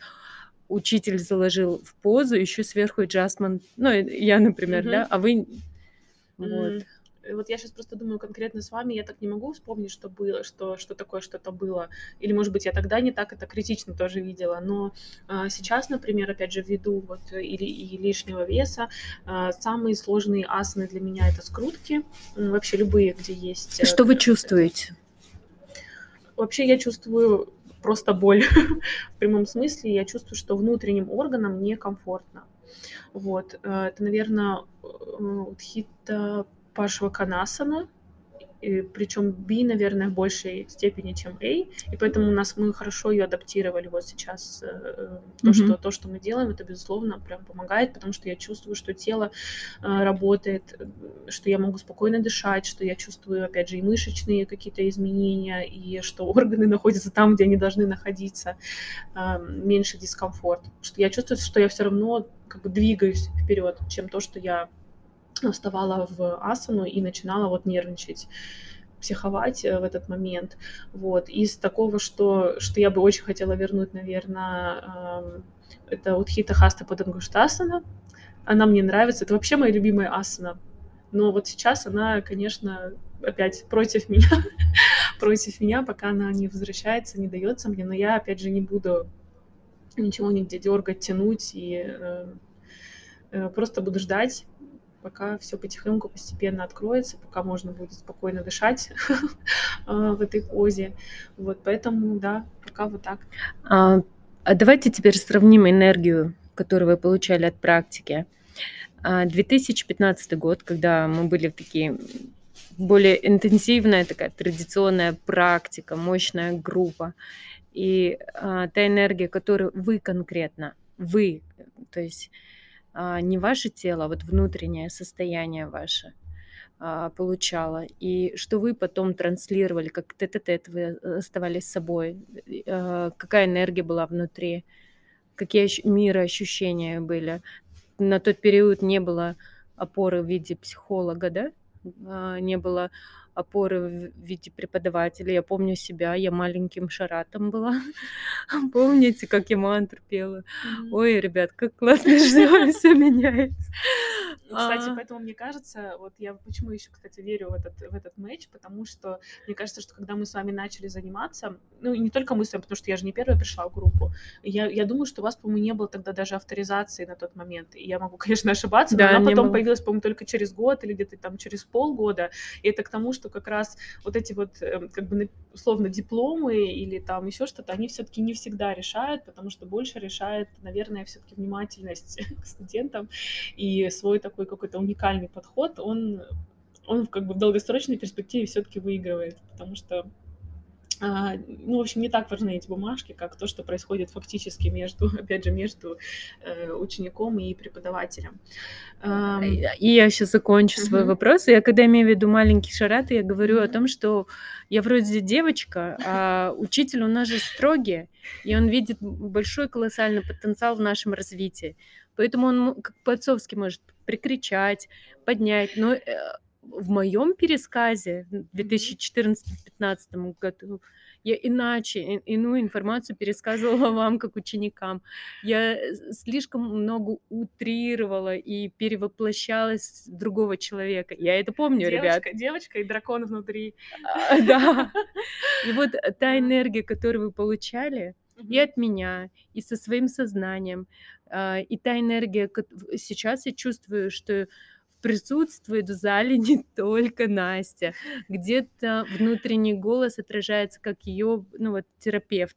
учитель заложил в позу, еще сверху джасман, ну, я, например, Мгм. да, а вы... Вот. М, э, Вот я сейчас просто думаю конкретно с вами, я так не могу вспомнить, что было, что, что такое что-то было. Или, может быть, я тогда не так это критично тоже видела. Но а, сейчас, например, опять же, ввиду вот или и лишнего веса, а, самые сложные асаны для меня это скрутки. Вообще любые, где есть... э, Что вы чувствуете? Вообще я чувствую просто боль в прямом смысле. Я чувствую, что внутренним органам некомфортно. Вот, э, это, наверное, Утхита Пашваканасана, и причем B, наверное, в большей степени, чем A, и поэтому у нас мы хорошо ее адаптировали вот сейчас. Э, то, mm-hmm. что, то, что мы делаем, это, безусловно, прям помогает, потому что я чувствую, что тело э, работает, что я могу спокойно дышать, что я чувствую, опять же, и мышечные какие-то изменения, и что органы находятся там, где они должны находиться, э, меньше дискомфорт. Что я чувствую, что я все равно как бы двигаюсь вперед, чем то, что я вставала в асану и начинала вот нервничать психовать э, в этот момент. Вот. Из такого, что, что я бы очень хотела вернуть, наверное, это Утхита Хаста Падангуштасана. Она мне нравится. Это вообще моя любимая асана. Но вот сейчас она, конечно, опять против меня. против меня, пока она не возвращается, не дается мне. Но я, опять же, не буду ничего нигде дергать, тянуть и э, э, просто буду ждать пока все потихоньку, постепенно откроется, пока можно будет спокойно дышать а, в этой позе. Вот, поэтому, да, пока вот так. А, а давайте теперь сравним энергию, которую вы получали от практики. 2015 а, год, когда мы были в такие более интенсивная такая традиционная практика, мощная группа. И а, та энергия, которую вы конкретно, вы, то есть не ваше тело, а вот внутреннее состояние ваше а, получало, и что вы потом транслировали, как тет-а-тет вы э, оставались собой, а, какая энергия была внутри, какие мироощущения были. На тот период не было опоры в виде психолога, да? Не было опоры в виде преподавателя. Я помню себя, я маленьким шаратом была. Помните, как я мантру пела? Ой, ребят, как классно, что все меняется. Кстати, а. поэтому мне кажется, вот я почему еще, кстати, верю в этот, в этот матч, потому что мне кажется, что когда мы с вами начали заниматься, ну, не только мы с вами, потому что я же не первая пришла в группу, я, я думаю, что у вас, по-моему, не было тогда даже авторизации на тот момент. И я могу, конечно, ошибаться, да, но она потом было. появилась, по-моему, только через год или где-то там через полгода. И это к тому, что как раз вот эти вот, эм, как бы, условно, дипломы или там еще что-то, они все-таки не всегда решают, потому что больше решает, наверное, все-таки внимательность к студентам. И свой такой какой-то уникальный подход, он, он как бы в долгосрочной перспективе все-таки выигрывает, потому что ну, в общем, не так важны эти бумажки, как то, что происходит фактически между, опять же, между э, учеником и преподавателем. И я сейчас закончу свой вопрос. Я когда имею в виду маленький шарат, я говорю о том, что я вроде девочка, а учитель у нас же строгий, и он видит большой колоссальный потенциал в нашем развитии. Поэтому он как по-отцовски может прикричать, поднять. Но э, в моем пересказе в 2014-2015 году я иначе, иную информацию пересказывала вам, как ученикам. Я э, слишком много утрировала и перевоплощалась в другого человека. Я это помню, девочка, ребят. Девочка и дракон внутри. А, да. И вот та энергия, которую вы получали, и от меня, и со своим сознанием. А, и та энергия, сейчас я чувствую, что присутствует в зале не только Настя. Где-то внутренний голос отражается как ее, ну вот, терапевт,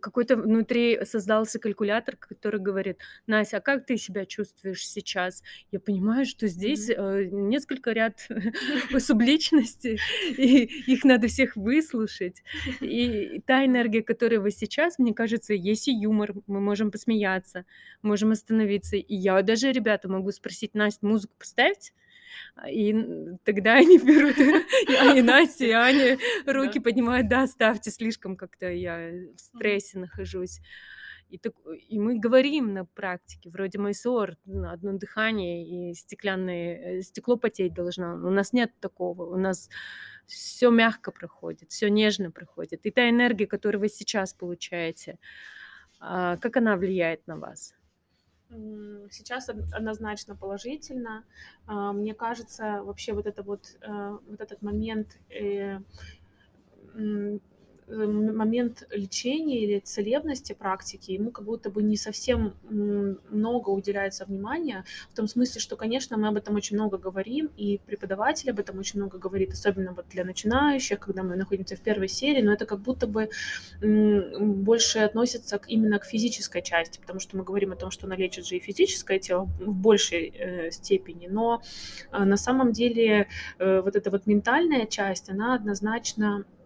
какой-то внутри создался калькулятор, который говорит, Настя, а как ты себя чувствуешь сейчас? Я понимаю, что здесь mm-hmm. несколько ряд субличностей, и их надо всех выслушать. И та энергия, которая вы сейчас, мне кажется, есть и юмор, мы можем посмеяться, можем остановиться. И я даже, ребята, могу спросить, Настя, музыку поставить? И тогда они берут, и Настя, и Аня руки поднимают, да, ставьте, слишком как-то я в стрессе нахожусь. И, так, и мы говорим на практике, вроде Майсор, на одно дыхание, и стеклянное, э, стекло потеть должно. У нас нет такого. У нас все мягко проходит, все нежно проходит. И та энергия, которую вы сейчас получаете, а, как она влияет на вас? Сейчас однозначно положительно. А, мне кажется, вообще вот это вот, э, вот этот момент э, момент лечения или целебности практики, ему как будто бы не совсем много уделяется внимания, в том смысле, что, конечно, мы об этом очень много говорим, и преподаватель об этом очень много говорит, особенно вот для начинающих, когда мы находимся в первой серии, но это как будто бы больше относится к, именно к физической части, потому что мы говорим о том, что она лечит же и физическое тело в большей э, степени, но э, на самом деле э, вот эта вот ментальная часть, она однозначно Э,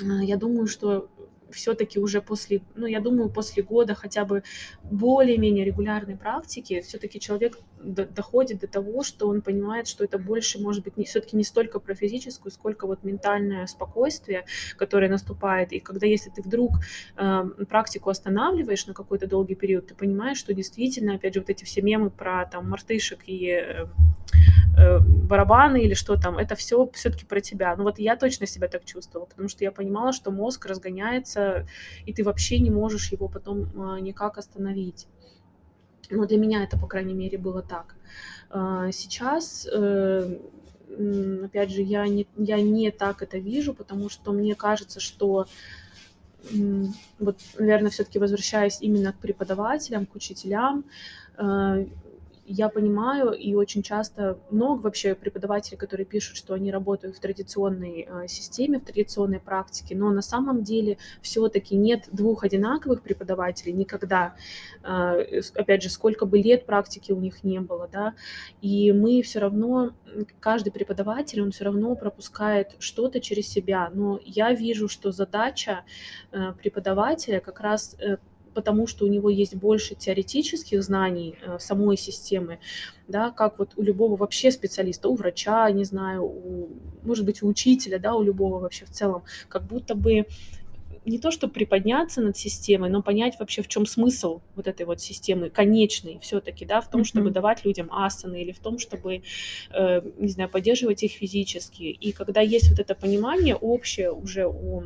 я думаю, что все-таки уже после, ну, я думаю, после года хотя бы более-менее регулярной практики, все-таки человек до, доходит до того, что он понимает, что это больше, может быть, все-таки не столько про физическую, сколько вот ментальное спокойствие, которое наступает. И когда, если ты вдруг э, практику останавливаешь на какой-то долгий период, ты понимаешь, что действительно, опять же, вот эти все мемы про там мартышек и э, Э, барабаны или что там, это все все-таки про тебя. Ну вот я точно себя так чувствовала, потому что я понимала, что мозг разгоняется, и ты вообще не можешь его потом а, никак остановить. Ну, для меня это, по крайней мере, было так. А, сейчас, э, опять же, я не, я не так это вижу, потому что мне кажется, что вот, наверное, все-таки возвращаясь именно к преподавателям, к учителям, э, я понимаю, и очень часто много вообще преподавателей, которые пишут, что они работают в традиционной э, системе, в традиционной практике, но на самом деле все-таки нет двух одинаковых преподавателей никогда. Э, опять же, сколько бы лет практики у них не было, да, и мы все равно, каждый преподаватель, он все равно пропускает что-то через себя, но я вижу, что задача э, преподавателя как раз потому что у него есть больше теоретических знаний э, самой системы, да, как вот у любого вообще специалиста, у врача, не знаю, у, может быть, у учителя, да, у любого вообще в целом, как будто бы не то, чтобы приподняться над системой, но понять вообще, в чем смысл вот этой вот системы, конечный все-таки, да, в том, mm-hmm. чтобы давать людям асаны или в том, чтобы, э, не знаю, поддерживать их физически. И когда есть вот это понимание общее уже у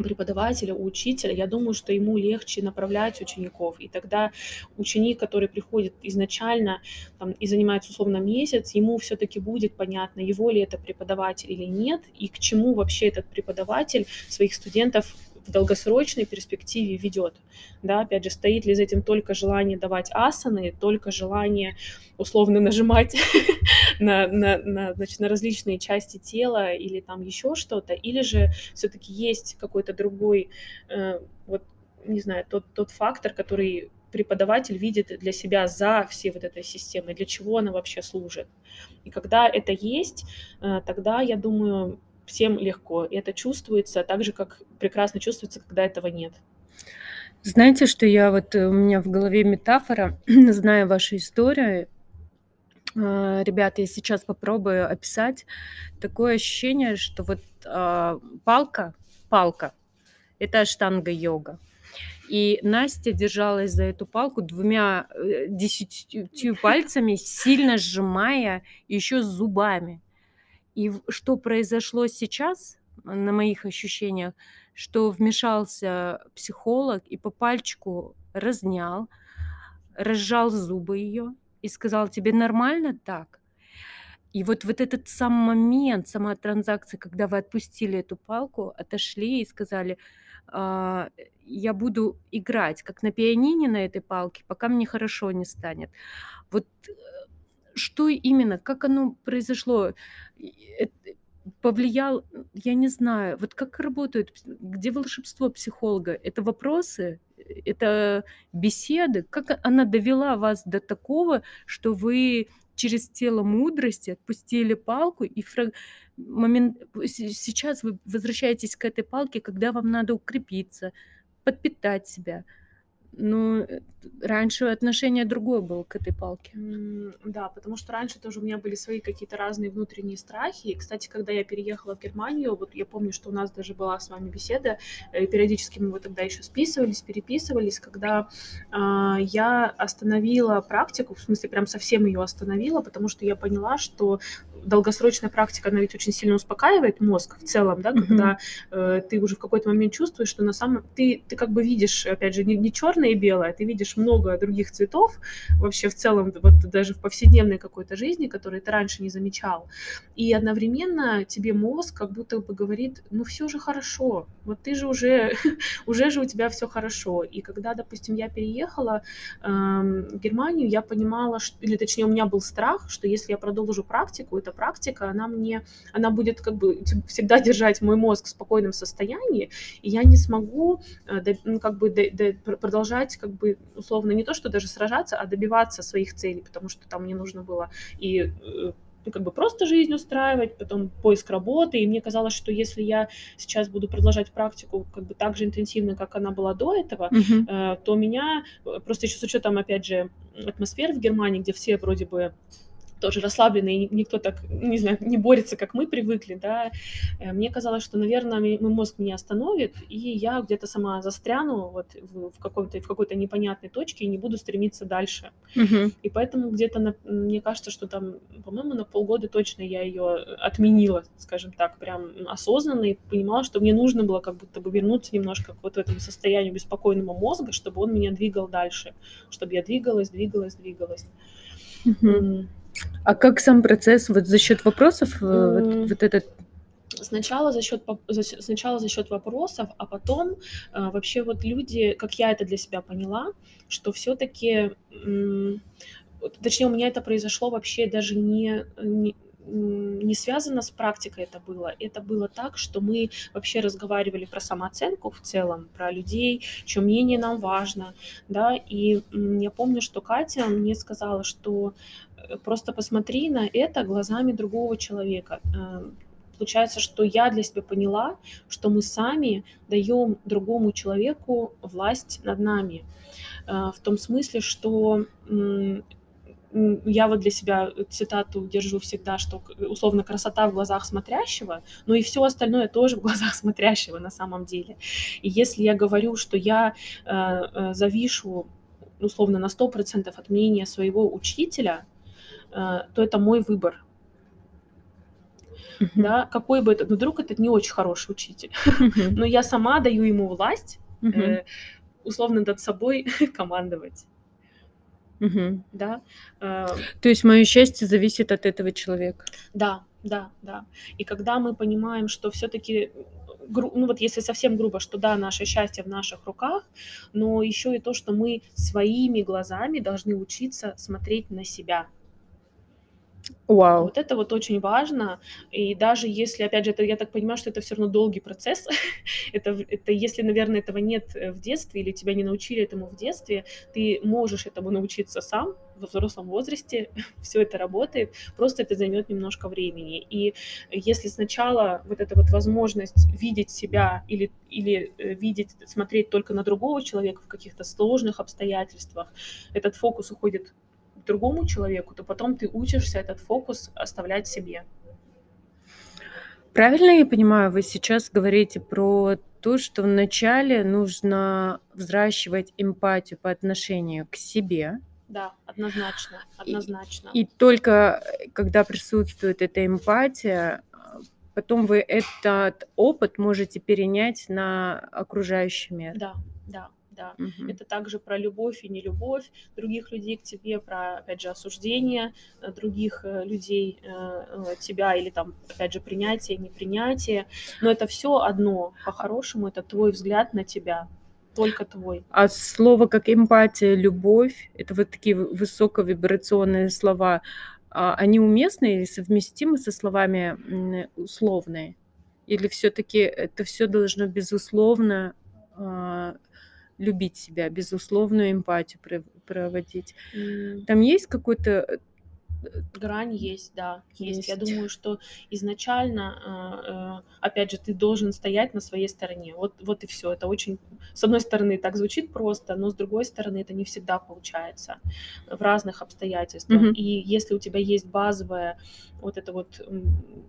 преподавателя, у учителя, я думаю, что ему легче направлять учеников. И тогда ученик, который приходит изначально там, и занимается условно месяц, ему все-таки будет понятно, его ли это преподаватель или нет, и к чему вообще этот преподаватель своих студентов в долгосрочной перспективе ведет. Да, опять же, стоит ли за этим только желание давать асаны, только желание условно нажимать на, на, на, значит, на различные части тела или там еще что-то, или же все-таки есть какой-то другой, э, вот, не знаю, тот, тот фактор, который преподаватель видит для себя за всей вот этой системой, для чего она вообще служит. И когда это есть, э, тогда, я думаю, всем легко. И это чувствуется так же, как прекрасно чувствуется, когда этого нет. Знаете, что я вот э, у меня в голове метафора, зная вашу историю, а, ребята, я сейчас попробую описать такое ощущение, что вот э, палка, палка, это штанга-йога. И Настя держалась за эту палку двумя э, десятью пальцами, сильно сжимая, еще зубами. И что произошло сейчас, на моих ощущениях, что вмешался психолог и по пальчику разнял, разжал зубы ее и сказал, тебе нормально так? И вот, вот этот сам момент, сама транзакция, когда вы отпустили эту палку, отошли и сказали, а, я буду играть, как на пианине на этой палке, пока мне хорошо не станет. Вот э, что именно, как оно произошло, повлиял, я не знаю, вот как работает, где волшебство психолога? Это вопросы, это беседы, как она довела вас до такого, что вы через тело мудрости отпустили палку и фраг... момент... сейчас вы возвращаетесь к этой палке, когда вам надо укрепиться, подпитать себя, ну, э, раньше отношение другое было к этой палке. Да, потому что раньше тоже у меня были свои какие-то разные внутренние страхи. И, кстати, когда я переехала в Германию, вот я помню, что у нас даже была с вами беседа, и периодически мы вот тогда еще списывались, переписывались, когда э, я остановила практику, в смысле прям совсем ее остановила, потому что я поняла, что долгосрочная практика, она ведь очень сильно успокаивает мозг в целом, да, когда э, ты уже в какой-то момент чувствуешь, что на самом ты ты как бы видишь, опять же, не, не черное и белое, ты видишь много других цветов вообще в целом, вот даже в повседневной какой-то жизни, которые ты раньше не замечал, и одновременно тебе мозг как будто бы говорит, ну все же хорошо, вот ты же уже уже же у тебя все хорошо, и когда, допустим, я переехала э, в Германию, я понимала, что, или точнее у меня был страх, что если я продолжу практику, эта практика, она мне, она будет как бы всегда держать мой мозг в спокойном состоянии, и я не смогу э, ну, как бы продолжать как бы условно не то, что даже сражаться, а добиваться своих целей, потому что там мне нужно было и э, ну, как бы просто жизнь устраивать, потом поиск работы, и мне казалось, что если я сейчас буду продолжать практику как бы так же интенсивно, как она была до этого, uh-huh. э, то меня, э, просто еще с учетом, опять же, атмосферы в Германии, где все вроде бы тоже расслабленный, и никто так, не знаю, не борется, как мы привыкли, да, э, мне казалось, что, наверное, мой мозг меня остановит, и я где-то сама застряну вот в, в, каком-то, в какой-то непонятной точке и не буду стремиться дальше. Угу. И поэтому где-то, на, мне кажется, что там, по-моему, на полгода точно я ее отменила, скажем так, прям осознанно, и понимала, что мне нужно было как будто бы вернуться немножко к вот этому состоянию беспокойного мозга, чтобы он меня двигал дальше, чтобы я двигалась, двигалась, двигалась. Угу. А как сам процесс, вот за счет вопросов, э, вот, вот этот? Сначала за счет сначала за счет вопросов, а потом э, вообще вот люди, как я это для себя поняла, что все-таки, точнее у меня это произошло вообще даже не, не не связано с практикой это было. Это было так, что мы вообще разговаривали про самооценку в целом, про людей, чье мнение нам важно, да, и я помню, что Катя мне сказала, что э, просто посмотри на это глазами другого человека. Э, получается, что я для себя поняла, что мы сами даем другому человеку власть над нами. Э, в том смысле, что я вот для себя цитату держу всегда, что условно красота в глазах смотрящего, но и все остальное тоже в глазах смотрящего на самом деле. И если я говорю, что я э, э, завишу условно на 100% от мнения своего учителя, э, то это мой выбор. Uh-huh. Да, какой бы это, ну, вдруг это не очень хороший учитель, uh-huh. но я сама даю ему власть, uh-huh. э, условно над собой командовать. Угу. Да. Э, То есть мое счастье зависит от этого человека. Да, да, да. И когда мы понимаем, что все-таки ну вот если совсем грубо, что да, наше счастье в наших руках, но еще и то, что мы своими глазами должны учиться смотреть на себя. Вау. Вот это вот очень важно. И даже если, опять же, это, я так понимаю, что это все равно долгий процесс. это, это если, наверное, этого нет в детстве или тебя не научили этому в детстве, ты можешь этому научиться сам во взрослом возрасте. все это работает. Просто это займет немножко времени. И если сначала вот эта вот возможность видеть себя или, или э, видеть, смотреть только на другого человека в каких-то сложных обстоятельствах, этот фокус уходит другому человеку, то потом ты учишься этот фокус оставлять себе. Правильно я понимаю, вы сейчас говорите про то, что вначале нужно взращивать эмпатию по отношению к себе. Да, однозначно, однозначно. И, и только э, когда присутствует эта эмпатия, потом вы этот опыт можете перенять на окружающий мир. Да, да да. Угу. Это также про любовь и нелюбовь других людей к тебе, про, опять же, осуждение э, других э, людей э, тебя или там, опять же, принятие, непринятие. Но это все одно. По-хорошему, это твой взгляд на тебя только твой. А слово как эмпатия, любовь, это вот такие высоковибрационные слова, а они уместны или совместимы со словами условные? Или все-таки это все должно безусловно а, любить себя, безусловную эмпатию проводить. Mm. Там есть какой-то э, Грань есть, да, есть. есть. Я думаю, что изначально, э, э, опять же, ты должен стоять на своей стороне. Вот, вот и все. Это очень, с одной стороны, так звучит просто, но с другой стороны, это не всегда получается в разных обстоятельствах. Mm-hmm. И если у тебя есть базовая вот это вот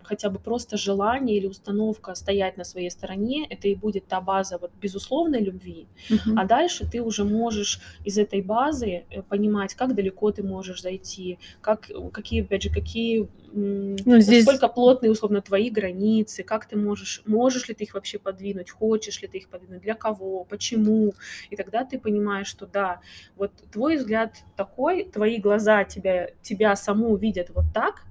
хотя бы просто желание или установка стоять на своей стороне, это и будет та база вот безусловной любви. Mm-hmm. А дальше ты уже можешь из этой базы э, понимать, как далеко ты можешь зайти, как какие, опять же, какие ну, здесь... насколько плотные, условно, твои границы, как ты можешь, можешь ли ты их вообще подвинуть, хочешь ли ты их подвинуть, для кого, почему. И тогда ты понимаешь, что да, вот твой взгляд такой, твои глаза тебя, тебя саму видят вот так,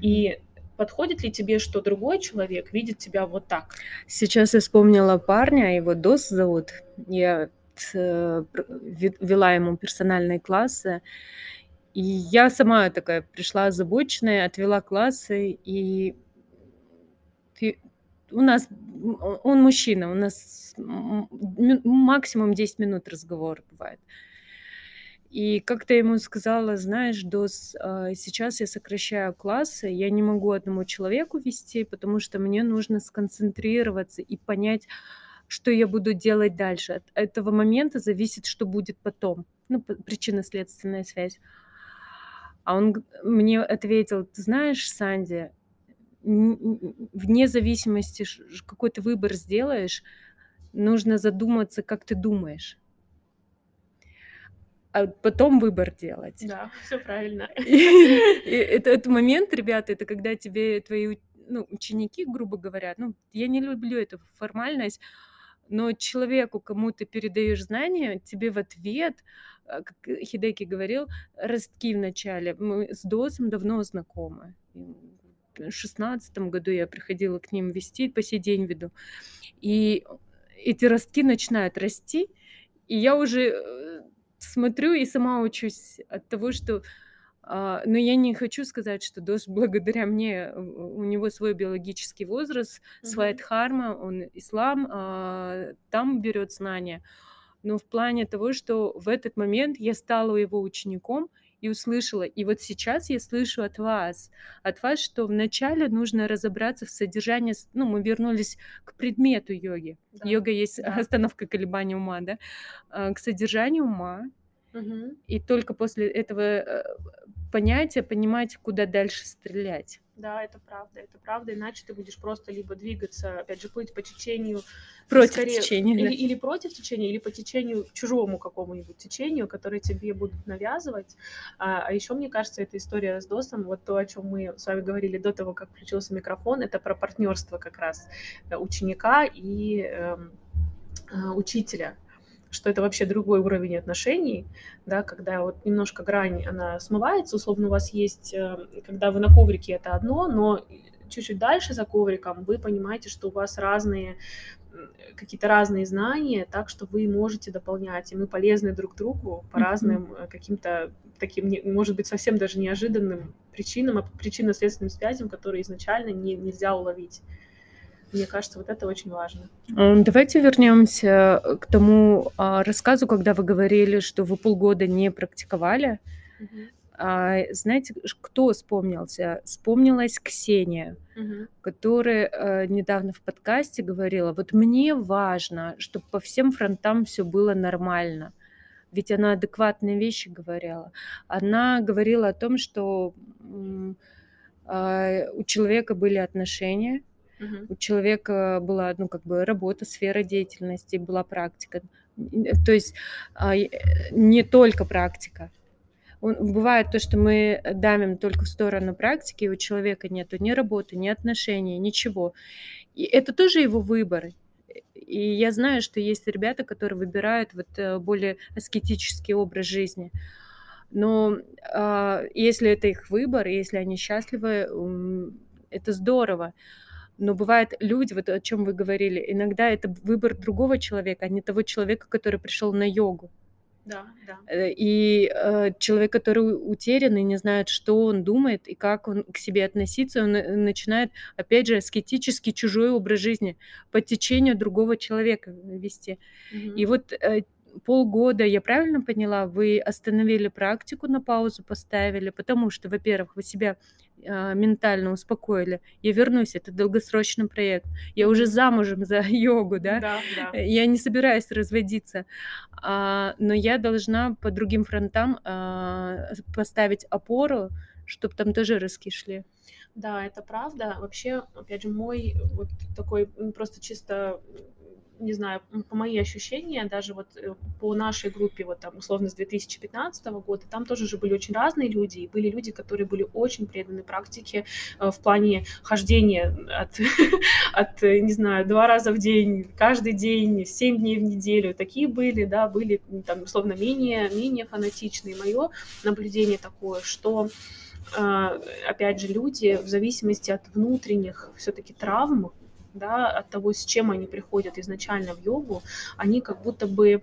и подходит ли тебе, что другой человек видит тебя вот так? Сейчас я вспомнила парня, его Дос зовут. Я э, вела ему персональные классы. И я сама такая пришла озабоченная, отвела классы, и у нас, он мужчина, у нас максимум 10 минут разговора бывает. И как-то ему сказала, знаешь, Дос, а, сейчас я сокращаю классы, я не могу одному человеку вести, потому что мне нужно сконцентрироваться и понять, что я буду делать дальше. От этого момента зависит, что будет потом. Ну, причинно-следственная связь. А он мне ответил, ты знаешь, Санди, вне зависимости, какой ты выбор сделаешь, нужно задуматься, как ты думаешь а потом выбор делать. Да, все правильно. это, этот момент, ребята, это когда тебе твои ну, ученики, грубо говоря, ну, я не люблю эту формальность, но человеку, кому ты передаешь знания, тебе в ответ, а, как Хидеки говорил, ростки в начале. Мы с Досом давно знакомы. В шестнадцатом году я приходила к ним вести, по сей день веду. И эти ростки начинают расти, и я уже э, смотрю и сама учусь от того, что но я не хочу сказать, что Дош благодаря мне, у него свой биологический возраст, mm-hmm. своя дхарма, он ислам, а, там берет знания. Но в плане того, что в этот момент я стала его учеником и услышала. И вот сейчас я слышу от вас, от вас, что вначале нужно разобраться в содержании, ну, мы вернулись к предмету йоги. Да. Йога есть да. остановка колебания ума, да, а, к содержанию ума. И только после этого понятия понимать, куда дальше стрелять. Да, это правда, это правда, иначе ты будешь просто либо двигаться, опять же, плыть по течению. Против скорее, течения. Или, да. или против течения, или по течению, чужому какому-нибудь течению, которое тебе будут навязывать. А, а еще, мне кажется, эта история с ДОСом, вот то, о чем мы с вами говорили до того, как включился микрофон, это про партнерство как раз э, ученика и э, учителя что это вообще другой уровень отношений, да, когда вот немножко грань, она смывается, условно у вас есть, э, когда вы на коврике, это одно, но чуть-чуть дальше за ковриком вы понимаете, что у вас разные какие-то разные знания, так что вы можете дополнять, и мы полезны друг другу по разным mm-hmm. каким-то таким, может быть, совсем даже неожиданным причинам, причинно-следственным связям, которые изначально не, нельзя уловить. Мне кажется, вот это очень важно. Давайте вернемся э, к тому а, рассказу, когда вы говорили, что вы полгода не практиковали. Угу. А, знаете, кто вспомнился? Вспомнилась Ксения, угу. которая а, недавно в подкасте говорила, вот мне важно, чтобы по всем фронтам все было нормально. Ведь она адекватные вещи говорила. Она говорила о том, что а, у человека были отношения, Мгм. У человека была, ну, как бы работа, сфера деятельности, была практика. То есть а, э, не только практика. Бывает то, что мы давим только в сторону практики, и у человека нет ни работы, ни отношений, ничего. И это тоже его выбор. И я знаю, что есть ребята, которые выбирают вот э, более аскетический образ жизни. Но а, если это их выбор, если они счастливы, это здорово. Но бывают люди, вот о чем вы говорили, иногда это выбор другого человека, а не того человека, который пришел на йогу. Да, да. Э, и э, человек, который утерян и не знает, что он думает и как он к себе относиться, он э, начинает, опять же, аскетический чужой образ жизни по течению другого человека вести. Угу. И вот э, полгода, я правильно поняла, вы остановили практику на паузу, поставили, потому что, во-первых, вы себя э, ментально успокоили. Я вернусь, это долгосрочный проект. Я уже замужем за йогу, да? Да, да. Э, я не собираюсь разводиться, а, но я должна по другим фронтам а, поставить опору, чтобы там тоже рыски шли. Да, это правда. Вообще, опять же, мой вот такой просто чисто не знаю, по мои ощущения, даже вот э, по нашей группе, вот там, условно, с 2015 года, там тоже же были очень разные люди, и были люди, которые были очень преданы практике э, в плане хождения от, от, не знаю, два раза в день, каждый день, семь дней в неделю. Такие были, да, были, там, условно, менее, менее фанатичные. Мое наблюдение такое, что э, опять же, люди в зависимости от внутренних все-таки травм, да, от того, с чем они приходят изначально в йогу, они как будто бы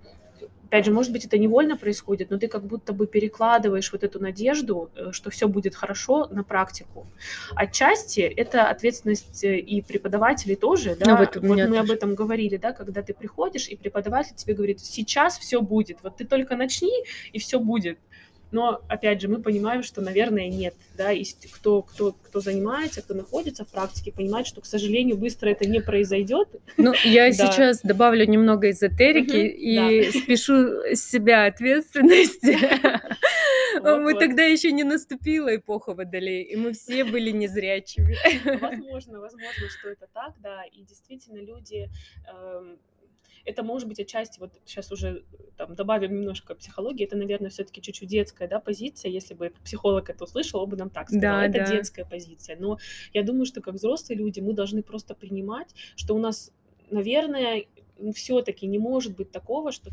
опять же, может быть, это невольно происходит, но ты как будто бы перекладываешь вот эту надежду, э, что все будет хорошо на практику. Отчасти это ответственность э, и преподавателей тоже, да, ну, вот, вот мы тоже. об этом говорили, да, когда ты приходишь, и преподаватель тебе говорит, сейчас все будет, вот ты только начни, и все будет но, опять же, мы понимаем, что, наверное, нет, да, и кто, кто, кто занимается, кто находится в практике, понимает, что, к сожалению, быстро это не произойдет. Ну, я сейчас добавлю немного эзотерики и спешу с себя ответственности. Мы тогда еще не наступила эпоха водолея, и мы все были незрячими. Возможно, возможно, что это так, да, и действительно люди эм, это может быть отчасти, вот сейчас уже там, добавим немножко психологии, это, наверное, все-таки чуть-чуть детская да, позиция. Если бы психолог это услышал, он бы нам так сказал. Да, это да. детская позиция. Но я думаю, что как взрослые люди мы должны просто принимать, что у нас, наверное, все-таки не может быть такого, что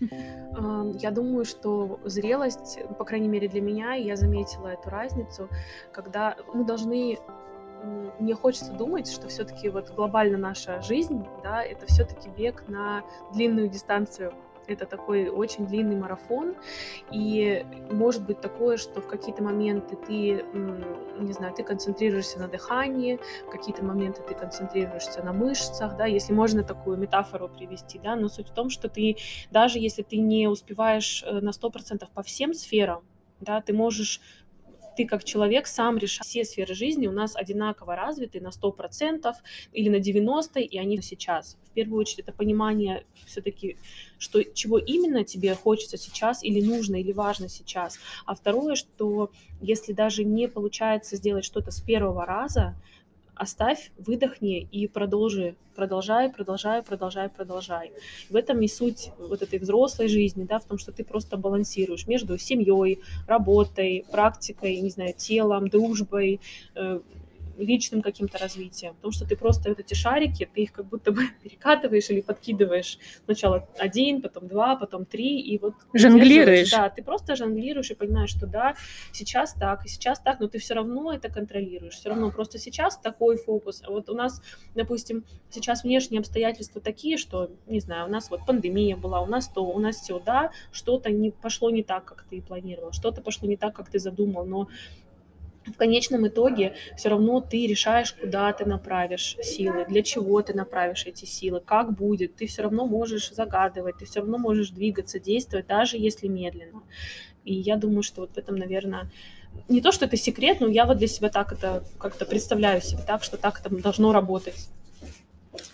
я думаю, что зрелость, по крайней мере для меня, я заметила эту разницу, когда мы должны мне хочется думать, что все-таки вот глобально наша жизнь, да, это все-таки бег на длинную дистанцию. Это такой очень длинный марафон, и может быть такое, что в какие-то моменты ты, не знаю, ты концентрируешься на дыхании, в какие-то моменты ты концентрируешься на мышцах, да, если можно такую метафору привести, да, но суть в том, что ты, даже если ты не успеваешь э, на 100% по всем сферам, да, ты можешь ты как человек сам решаешь. Все сферы жизни у нас одинаково развиты на 100% или на 90%, и они сейчас. В первую очередь это понимание все-таки, что, чего именно тебе хочется сейчас или нужно, или важно сейчас. А второе, что если даже не получается сделать что-то с первого раза, оставь, выдохни и продолжи, продолжай, продолжай, продолжай, продолжай. В этом и суть вот этой взрослой жизни, да, в том, что ты просто балансируешь между семьей, работой, практикой, не знаю, телом, дружбой, э, личным каким-то развитием. Потому что ты просто вот эти шарики, ты их как будто бы перекатываешь или подкидываешь сначала один, потом два, потом три, и вот... Жонглируешь. Да, ты просто жонглируешь и понимаешь, что да, сейчас так, и сейчас так, но ты все равно это контролируешь. Все равно просто сейчас такой фокус. А вот у нас, допустим, сейчас внешние обстоятельства такие, что, не знаю, у нас вот пандемия была, у нас то, у нас все, да, что-то не пошло не так, как ты планировал, что-то пошло не так, как ты задумал, но в конечном итоге все равно ты решаешь, куда ты направишь силы, для чего ты направишь эти силы, как будет. Ты все равно можешь загадывать, ты все равно можешь двигаться, действовать, даже если медленно. И я думаю, что вот в этом, наверное, не то, что это секрет, но я вот для себя так это как-то представляю себе так, что так это должно работать.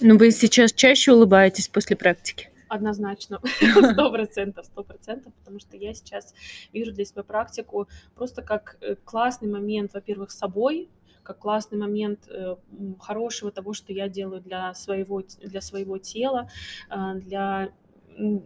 Ну, вы сейчас чаще улыбаетесь после практики? Однозначно, сто процентов, сто процентов, потому что я сейчас вижу для себя практику просто как э, классный момент, во-первых, с собой, как классный момент э, хорошего того, что я делаю для своего, для своего тела, э, для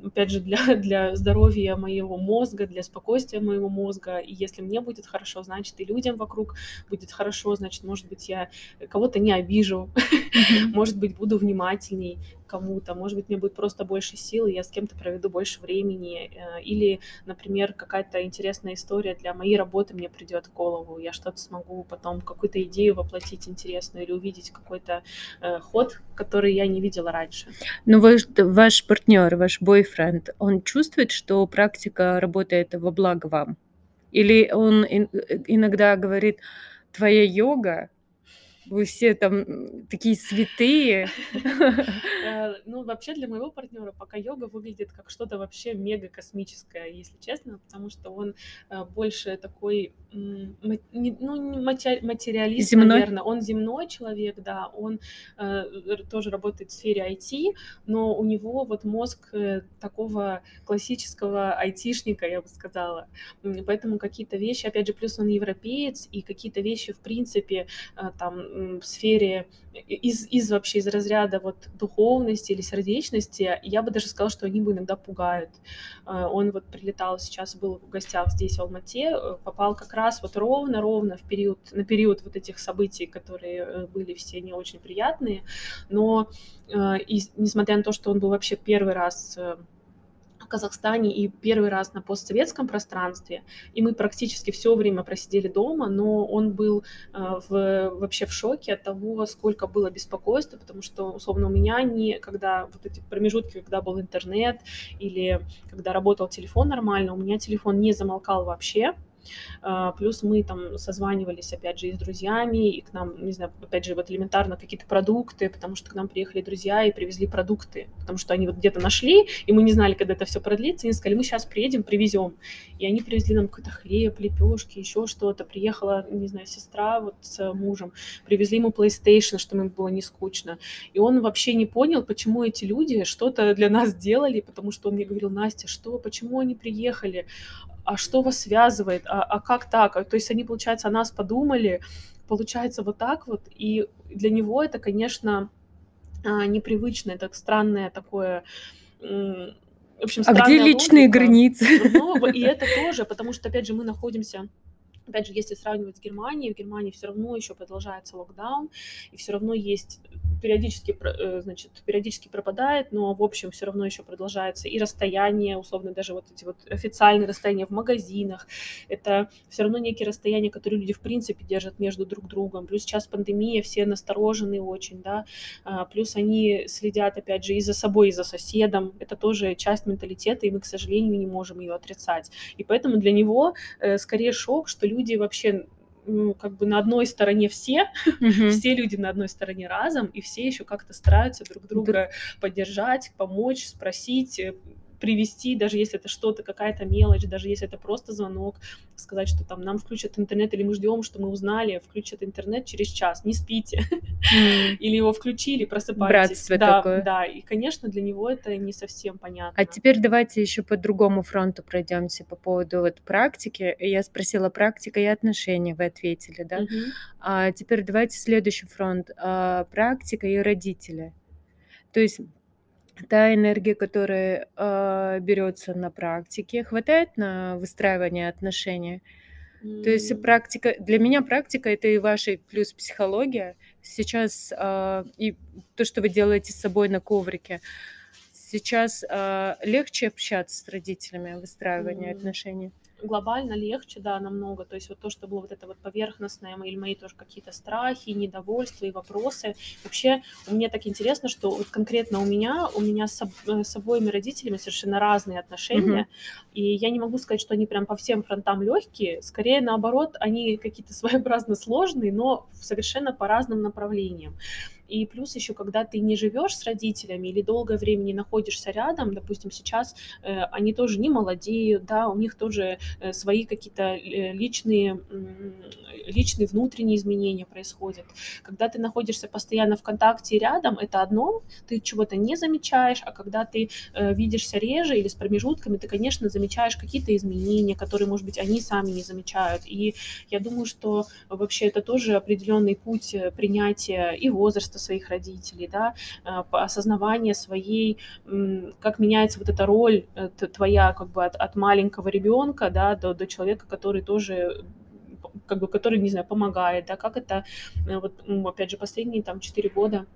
опять же, для, для здоровья моего мозга, для спокойствия моего мозга. И если мне будет хорошо, значит, и людям вокруг будет хорошо, значит, может быть, я кого-то не обижу, может быть, буду внимательней кому-то, может быть, мне будет просто больше сил, и я с кем-то проведу больше времени, э, или, например, какая-то интересная история для моей работы мне придет в голову, я что-то смогу потом, какую-то идею воплотить интересную или увидеть какой-то э, ход, который я не видела раньше. Но ваш, ваш партнер, ваш бойфренд, он чувствует, что практика работает во благо вам? Или он э, иногда говорит, твоя йога вы все там такие святые. Э, ну, вообще для моего партнера пока йога выглядит как что-то вообще мега космическое, если честно, потому что он э, больше такой, ну, материалист, наверное. Он земной человек, да, он э, тоже работает в сфере IT, но у него вот мозг такого классического айтишника, я бы сказала. Поэтому какие-то вещи, опять же, плюс он европеец, и какие-то вещи, в принципе, там, в сфере из, из вообще из разряда вот духовности или сердечности, я бы даже сказала, что они бы иногда пугают. Э, он вот прилетал сейчас, был в гостях здесь, в Алмате, э, попал как раз вот ровно-ровно в период, на период вот этих событий, которые э, были все не очень приятные, но и, несмотря на то, что он был вообще первый раз Казахстане и первый раз на постсоветском пространстве, и мы практически все время просидели дома, но он был э, в, вообще в шоке от того, сколько было беспокойства, потому что, условно, у меня не, когда вот эти промежутки, когда был интернет или когда работал телефон нормально, у меня телефон не замолкал вообще, плюс мы там созванивались, опять же, и с друзьями, и к нам, не знаю, опять же, вот элементарно какие-то продукты, потому что к нам приехали друзья и привезли продукты, потому что они вот где-то нашли, и мы не знали, когда это все продлится, и они сказали, мы сейчас приедем, привезем. И они привезли нам какой-то хлеб, лепешки, еще что-то. Приехала, не знаю, сестра вот с мужем, привезли ему PlayStation, чтобы ему было не скучно. И он вообще не понял, почему эти люди что-то для нас делали, потому что он мне говорил, Настя, что, почему они приехали? А что вас связывает, а, а как так? То есть они, получается, о нас подумали, получается вот так вот, и для него это, конечно, а, непривычно, это странное такое в общем, а где личные логика. границы? Ну, и это тоже, потому что, опять же, мы находимся Опять же, если сравнивать с Германией, в Германии все равно еще продолжается локдаун, и все равно есть периодически, э, значит, периодически пропадает, но в общем все равно еще продолжается и расстояние, условно даже вот эти вот официальные расстояния в магазинах, это все равно некие расстояния, которые люди в принципе держат между друг другом, плюс сейчас пандемия, все насторожены очень, да, а, плюс они следят опять же и за собой, и за соседом, это тоже часть менталитета, и мы, к сожалению, не можем ее отрицать, и поэтому для него э, скорее шок, что люди вообще ну, как бы на одной стороне все, mm-hmm. все люди на одной стороне разом, и все еще как-то стараются друг друга поддержать, помочь, спросить, э, привести, даже если это что-то, какая-то мелочь, даже если это просто звонок, сказать, что там нам включат интернет, или мы ждем, что мы узнали, включат интернет через час, не спите, mm. или его включили, просыпайтесь. Братство да, такое. Да, и, конечно, для него это не совсем понятно. А теперь давайте еще по другому фронту пройдемся по поводу вот практики. Я спросила практика и отношения, вы ответили, да? Mm-hmm. А теперь давайте следующий фронт. А, практика и родители. То есть та энергия, которая э, берется на практике, хватает на выстраивание отношений. То есть практика, для меня практика это и ваша плюс психология. Сейчас э, и то, что вы делаете с собой на коврике. Сейчас э, легче общаться с родителями, выстраивание mm. отношений глобально легче, да, намного. То есть вот то, что было вот это вот поверхностное, или мои тоже какие-то страхи, недовольства и вопросы. Вообще, мне так интересно, что вот конкретно у меня, у меня с, э, с обоими родителями совершенно разные отношения, mm-hmm. и я не могу сказать, что они прям по всем фронтам легкие, скорее наоборот, они какие-то своеобразно сложные, но совершенно по разным направлениям. И плюс еще, когда ты не живешь с родителями или долгое время не находишься рядом, допустим, сейчас э, они тоже не молодеют, да, у них тоже э, свои какие-то э, личные, э, личные внутренние изменения происходят. Когда ты находишься постоянно в контакте рядом, это одно, ты чего-то не замечаешь, а когда ты э, видишься реже или с промежутками, ты, конечно, замечаешь какие-то изменения, которые, может быть, они сами не замечают. И я думаю, что вообще это тоже определенный путь э, принятия и возраста, возраста своих родителей, да, э, осознавание своей, как меняется вот эта роль твоя как бы от, от маленького ребенка, да, до, до человека, который тоже как бы, который, не знаю, помогает, да, как это, э, вот, ну, опять же, последние там четыре года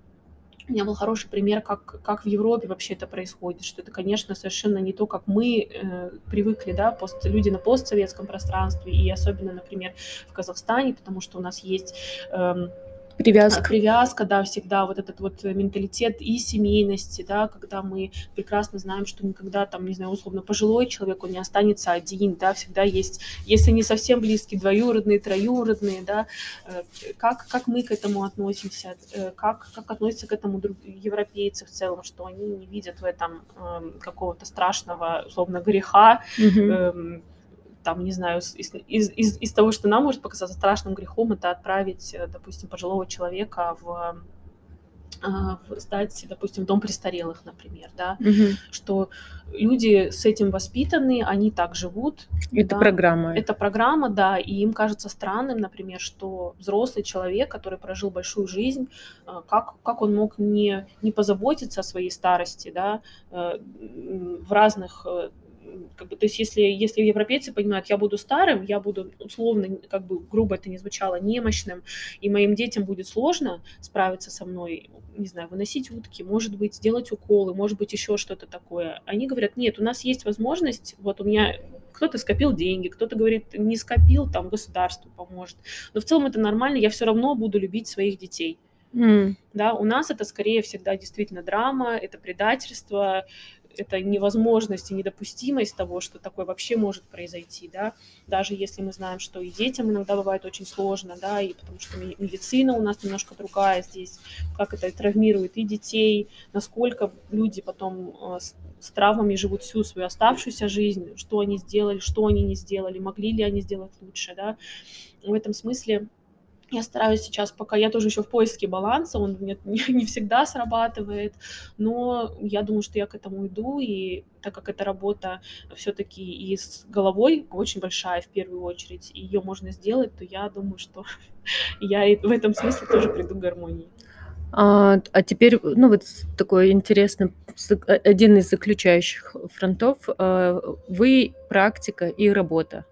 у меня был хороший пример, как, как в Европе вообще это происходит, что это, конечно, совершенно не то, как мы э, привыкли, да, пост, люди на постсоветском пространстве, и особенно, например, в Казахстане, потому что у нас есть... Э, Привязка. Привязка, да, всегда вот этот вот менталитет и семейности, да, когда мы прекрасно знаем, что никогда там, не знаю, условно, пожилой человек, он не останется один, да, всегда есть, если не совсем близкие, двоюродные, троюродные, да, э, как, как мы к этому относимся, э, как, как относятся к этому друг, европейцы в целом, что они не видят в этом э, какого-то страшного, условно, греха, mm-hmm. э, там, не знаю, из, из, из, из того, что нам может показаться страшным грехом, это отправить, э, допустим, пожилого человека в а, сдать, допустим, дом престарелых, например, да, Мгм. что люди с этим воспитаны, они так живут. Это да. программа. Это программа, да, и им кажется странным, например, что взрослый человек, который прожил большую жизнь, а, как, как он мог не, не позаботиться о своей старости, да, э, в разных э, как бы, то есть если, если европейцы понимают, я буду старым, я буду условно, как бы грубо это не звучало, немощным, и моим детям будет сложно справиться со мной, не знаю, выносить утки, может быть, сделать уколы, может быть, еще что-то такое. Они говорят, нет, у нас есть возможность, вот у меня кто-то скопил деньги, кто-то говорит, не скопил, там государство поможет. Но в целом это нормально, я все равно буду любить своих детей. М. Да, у нас это скорее всегда действительно драма, это предательство, это невозможность и недопустимость того, что такое вообще может произойти, да, даже если мы знаем, что и детям иногда бывает очень сложно, да, и потому что медицина у нас немножко другая здесь, как это травмирует и детей, насколько люди потом с, с травмами живут всю свою оставшуюся жизнь, что они сделали, что они не сделали, могли ли они сделать лучше, да, в этом смысле я стараюсь сейчас, пока я тоже еще в поиске баланса, он мне не, всегда срабатывает, но я думаю, что я к этому иду, и так как эта работа все-таки и с головой очень большая в первую очередь, и ее можно сделать, то я думаю, что я и в этом смысле тоже приду к гармонии. А, а теперь, ну вот такой интересный, один из заключающих фронтов. А, вы практика и работа.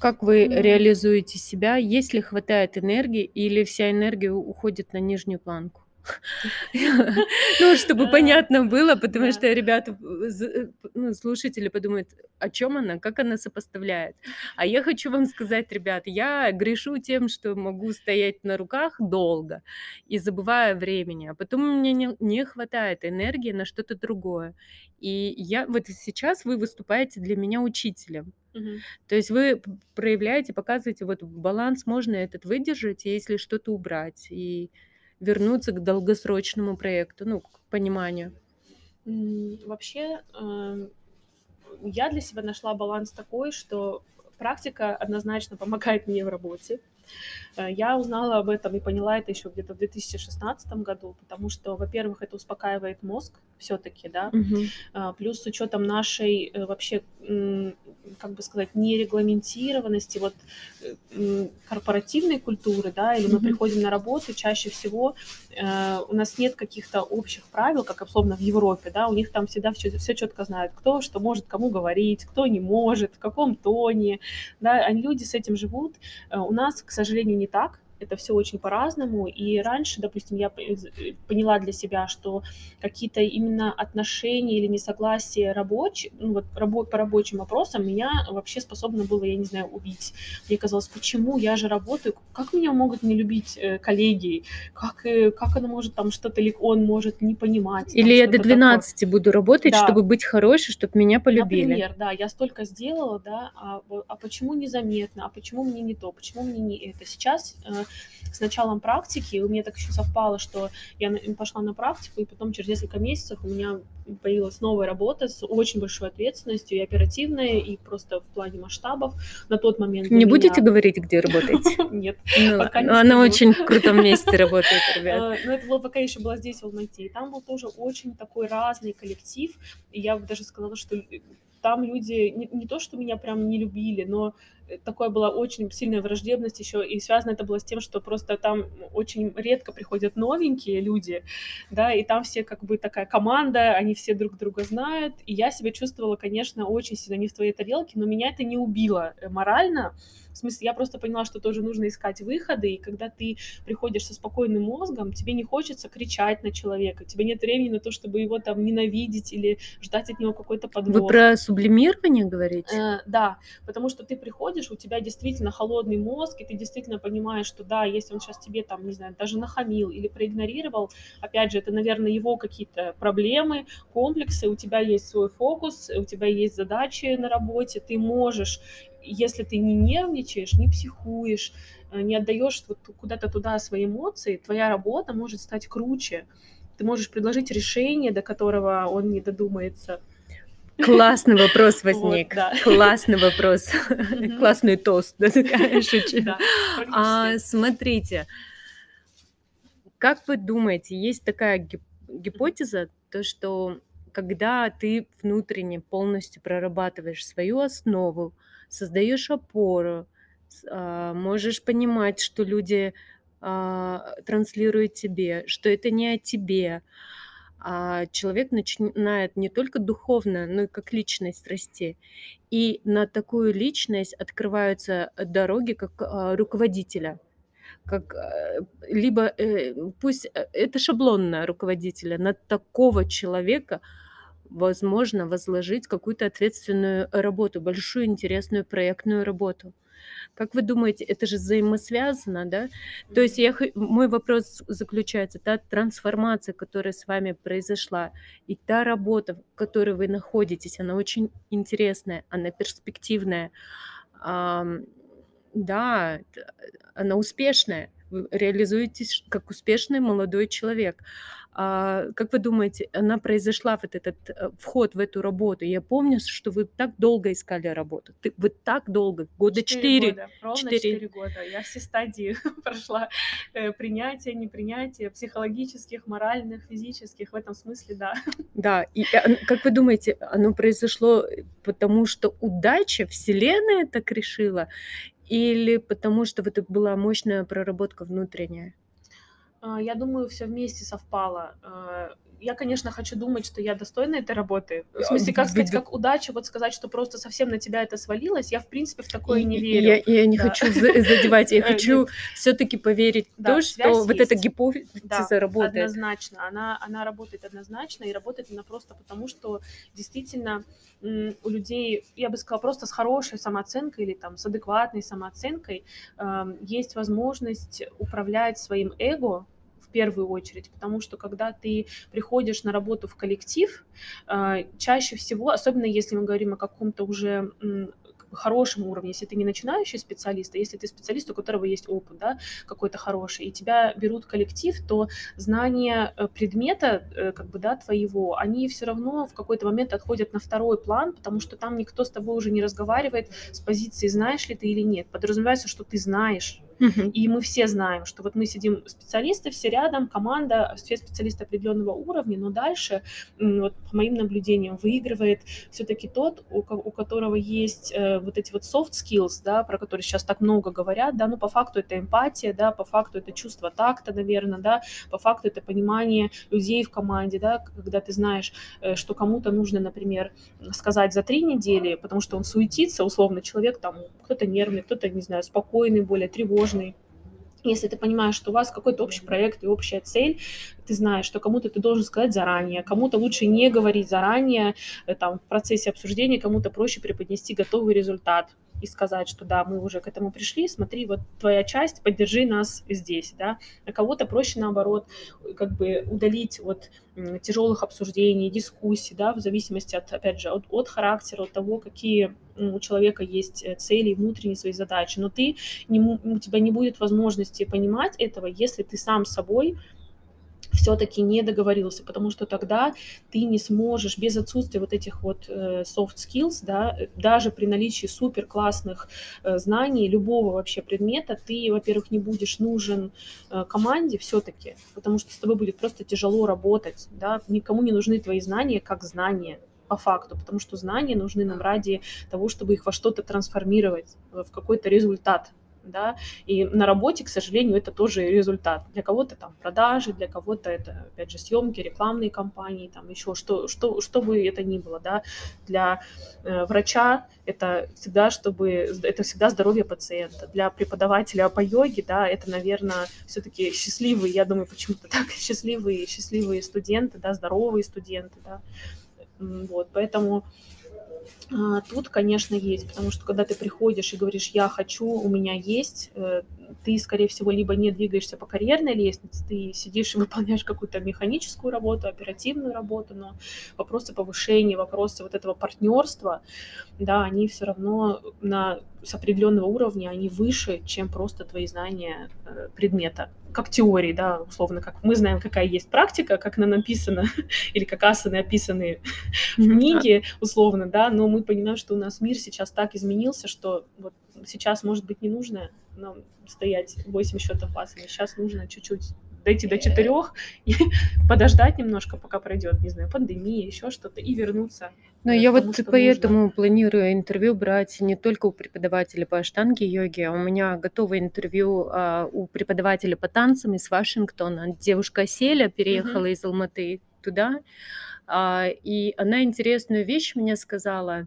Как вы М. реализуете себя? Если хватает энергии или вся энергия уходит на нижнюю планку? Ну, чтобы А, понятно было, потому что ребята, э, ну, слушатели подумают, о чем она, как она сопоставляет. А я хочу вам сказать, ребят, я грешу тем, что могу стоять на руках долго и забываю времени, а потом мне не, не хватает энергии на что-то другое. И я вот сейчас вы выступаете для меня учителем. Мгм. То есть вы проявляете, показываете, вот баланс можно этот выдержать, если что-то убрать, и вернуться к долгосрочному проекту, ну, к пониманию. Вообще, эм, я для себя нашла баланс такой, что практика однозначно помогает мне в работе. Э, я узнала об этом и поняла это еще где-то в 2016 году, потому что, во-первых, это успокаивает мозг все-таки, да, Угу. плюс с учетом нашей э, вообще, как бы сказать, нерегламентированности, вот корпоративной культуры, да, или мы Мгм. приходим на работу, чаще всего у нас нет каких-то общих правил, как условно в Европе, да, у них там всегда все, все четко знают, кто что может кому говорить, кто не может, в каком тоне, да, они люди с этим живут. У нас, к сожалению, не так это все очень по-разному. И раньше, допустим, я э, поняла для себя, что какие-то именно отношения или несогласия рабочие, ну вот рабо- по рабочим вопросам меня вообще способно было, я не знаю, убить. Мне казалось, почему я же работаю, как меня могут не любить э, коллеги, как, э, как она может там что-то, или он может не понимать. Или я до что-то такое. 12 буду работать, Да. чтобы быть хорошей, чтобы меня полюбили. Например, да, я столько сделала, да, а, а почему незаметно, а почему мне не то, почему мне не это. Сейчас э, с началом практики у меня так еще совпало, что я пошла на практику, и потом через несколько месяцев у меня появилась новая работа с очень большой ответственностью и оперативная, и просто в плане масштабов. На тот момент Не будете меня- говорить, где работаете? Нет. Ну, Пока не она очень в крутом месте работает, ребят. Э, Но это было пока еще была здесь, в Алмате. И там был тоже очень такой разный коллектив. И я бы даже сказала, что э, там люди не, не то, что меня прям не любили, но такое была очень сильная враждебность еще, и связано это было с тем, что просто там очень редко приходят новенькие люди, да, и там все как бы такая команда, они все друг друга знают, и я себя чувствовала, конечно, очень сильно не в твоей тарелке, но меня это не убило э, морально, в смысле, я просто поняла, что тоже нужно искать выходы, и когда ты приходишь со спокойным мозгом, тебе не хочется кричать на человека, тебе нет времени на то, чтобы его там ненавидеть или ждать от него какой-то подвох. Вы про сублимирование говорите? Э, да, потому что ты приходишь, у тебя действительно холодный мозг, и ты действительно понимаешь, что да, если он сейчас тебе там, не знаю, даже нахамил или проигнорировал, опять же, это, наверное, его какие-то проблемы, комплексы, у тебя есть свой фокус, у тебя есть задачи на работе, ты можешь, если ты не нервничаешь, не психуешь, э, не отдаешь вот куда-то туда свои эмоции, твоя работа может стать круче. Ты можешь предложить решение, до которого он не додумается. Классный вопрос Вот, возник. да. Классный вопрос. Мгм. Классный тост, да, такая шучу. Да, А, смотрите, Как вы думаете, есть такая гип гипотеза, то, что когда ты внутренне полностью прорабатываешь свою основу, создаешь опору, а, можешь понимать, что люди, а, транслируют тебе, что это не о тебе, человек начинает не только духовно, но и как личность расти. И на такую личность открываются дороги как, а, руководителя как э, либо э, пусть э, это шаблонно руководителя, на такого человека возможно возложить какую-то ответственную работу, большую интересную проектную работу. Как вы думаете, это же взаимосвязано, да? То есть я, мой вопрос заключается, та трансформация, которая с вами произошла, и та работа, в которой вы находитесь, она очень интересная, она перспективная. Да, она успешная. Вы реализуетесь как успешный молодой человек. А, как вы думаете, она произошла, вот этот э, вход в эту работу? Я помню, что вы так долго искали работу. Ты, вы так долго, года четыре. года, ровно четыре года. Я все стадии прошла. Э, принятие, непринятие, психологических, моральных, физических. В этом смысле, да. Да, и э, как вы думаете, оно произошло потому, что удача, Вселенная так решила? Или потому что вот это была мощная проработка внутренняя? А, я думаю, все вместе совпало. А, я, конечно, хочу думать, что я достойна этой работы. В смысле, как сказать, как удача, вот сказать, что просто совсем на тебя это свалилось, я, в принципе, в такое не верю. Я, я не да. хочу задевать, я хочу все-таки поверить в то, что вот эта гипотеза работает. однозначно. Она, она работает однозначно, и работает она просто потому, что действительно у людей, я бы сказала, просто с хорошей самооценкой или там с адекватной самооценкой э, есть возможность управлять своим эго, первую очередь, потому что когда ты приходишь на работу в коллектив, а, чаще всего, особенно если мы говорим о каком-то уже хорошем уровне, если ты не начинающий специалист, а если ты специалист, у которого есть опыт, да, какой-то хороший, и тебя берут коллектив, то знания э, предмета, э, как бы, да, твоего, они все равно в какой-то момент отходят на второй план, потому что там никто с тобой уже не разговаривает с позиции знаешь ли ты или нет. Подразумевается, что ты знаешь, и мы все знаем, что вот мы сидим специалисты все рядом, команда, все специалисты определенного уровня, но дальше, вот по моим наблюдениям, выигрывает все-таки тот, у, у которого есть э, вот эти вот soft skills, да, про которые сейчас так много говорят, да, ну по факту это эмпатия, да, по факту это чувство такта, наверное, да, по факту это понимание людей в команде, да, когда ты знаешь, э, что кому-то нужно, например, сказать за три недели, потому что он суетится, условно, человек там, кто-то нервный, кто-то, не знаю, спокойный, более тревожный, сложный. Если ты понимаешь, что у вас какой-то общий проект и общая цель, ты знаешь, что кому-то ты должен сказать заранее, кому-то лучше не говорить заранее, э, там, в процессе обсуждения, кому-то проще преподнести готовый результат и сказать, что да, мы уже к этому пришли, смотри, вот твоя часть, поддержи нас здесь, да, а кого-то проще наоборот, как бы удалить от тяжелых обсуждений, дискуссий, да, в зависимости от, опять же, от, от характера, от того, какие у человека есть э, цели, внутренние свои задачи, но ты, не, у тебя не будет возможности понимать этого, если ты сам собой все-таки не договорился, потому что тогда ты не сможешь без отсутствия вот этих вот э, soft skills, да, даже при наличии супер классных э, знаний любого вообще предмета, ты, во-первых, не будешь нужен э, команде все-таки, потому что с тобой будет просто тяжело работать, да, никому не нужны твои знания как знания, по факту, потому что знания нужны нам ради того, чтобы их во что-то трансформировать, в какой-то результат, да, и на работе, к сожалению, это тоже результат. Для кого-то там продажи, для кого-то это, опять же, съемки, рекламные кампании, там еще что, что, что бы это ни было, да, для э, врача это всегда, чтобы, это всегда здоровье пациента, для преподавателя по йоге, да, это, наверное, все-таки счастливые, я думаю, почему-то так, счастливые, счастливые студенты, да, здоровые студенты, да, вот, поэтому тут, конечно, есть, потому что когда ты приходишь и говоришь, я хочу, у меня есть, э, ты, скорее всего, либо не двигаешься по карьерной лестнице, ты сидишь и выполняешь какую-то механическую работу, оперативную работу, но вопросы повышения, вопросы вот этого партнерства, да, они все равно на, с определенного уровня, они выше, чем просто твои знания э, предмета. Как теории, да, условно, как мы знаем, какая есть практика, как она написана, или как асаны описаны в книге, условно, да, но мы понимаем, что у нас мир сейчас так изменился, что вот сейчас, может быть, не нужно нам стоять 8 счетов асаны, сейчас нужно чуть-чуть дойти до четырех и подождать немножко, пока пройдет, не знаю, пандемия, еще что-то, и вернуться. Ну, я вот поэтому нужно. планирую интервью брать не только у преподавателя по аштанге йоги, а у меня готовое интервью а, у преподавателя по танцам из Вашингтона. Девушка Селя переехала uh-huh. из Алматы туда, а, и она интересную вещь мне сказала.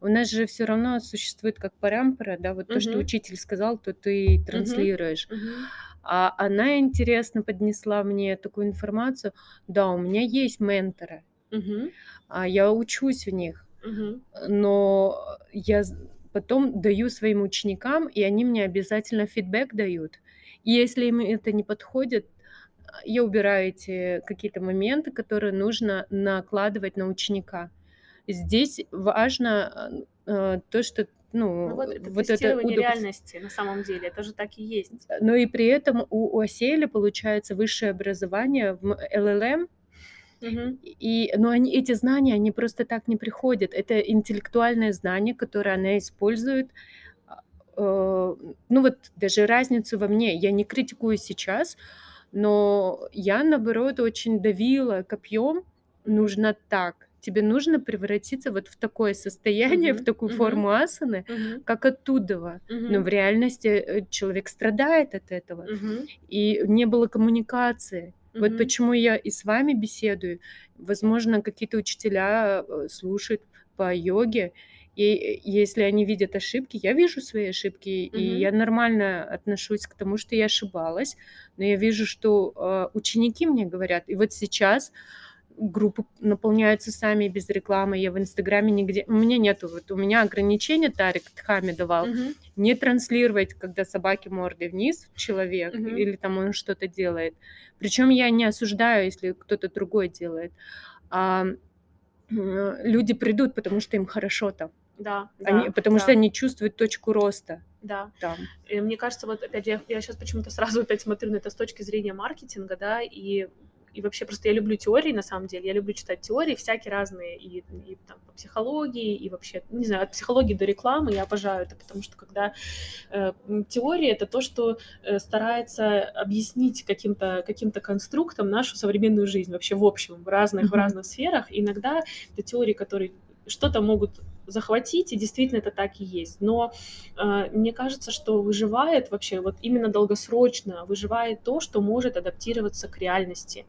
У нас же все равно существует как парампара, да, вот uh-huh. то, что учитель сказал, то ты транслируешь. Uh-huh. А она интересно поднесла мне такую информацию. Да, у меня есть менторы, uh-huh. а я учусь у них, uh-huh. но я потом даю своим ученикам, и они мне обязательно фидбэк дают. И если им это не подходит, я убираю эти какие-то моменты, которые нужно накладывать на ученика. Здесь важно э, то, что ну, ну вот это вот тестирование это реальности на самом деле, это же так и есть. Но и при этом у, у Оселя получается высшее образование в ЛЛМ, Угу. И, но они, эти знания, они просто так не приходят. Это интеллектуальное знание, которое она использует. Э, ну вот даже разницу во мне. Я не критикую сейчас, но я, наоборот, очень давила копьем. Нужно так тебе нужно превратиться вот в такое состояние, в такую форму асаны, как оттуда. Но в реальности э, человек страдает от этого. И не было коммуникации. Вот почему я и с вами беседую. Возможно, какие-то учителя э, слушают по йоге, и если они видят ошибки, я вижу свои ошибки, mm-hmm. и я нормально отношусь к тому, что я ошибалась, но я вижу, что э, ученики мне говорят, и вот сейчас группы наполняются сами без рекламы. Я в Инстаграме нигде... У меня нету... Вот у меня ограничения Тарик Тхами давал. Uh-huh. Не транслировать, когда собаки мордой вниз человек uh-huh. или там он что-то делает. Причем я не осуждаю, если кто-то другой делает. А, люди придут, потому что им хорошо там. Да, они, да, потому да. что они чувствуют точку роста. Да. Там. И мне кажется, вот опять я, я сейчас почему-то сразу опять смотрю на это с точки зрения маркетинга, да, и и вообще просто я люблю теории, на самом деле, я люблю читать теории, всякие разные, и, и там по психологии, и вообще, не знаю, от психологии до рекламы, я обожаю это, потому что когда э, теория — это то, что э, старается объяснить каким-то каким конструктом нашу современную жизнь, вообще в общем, в разных, mm-hmm. в разных сферах, иногда это теории, которые что-то могут захватить, и действительно это так и есть. Но э, мне кажется, что выживает вообще, вот именно долгосрочно выживает то, что может адаптироваться к реальности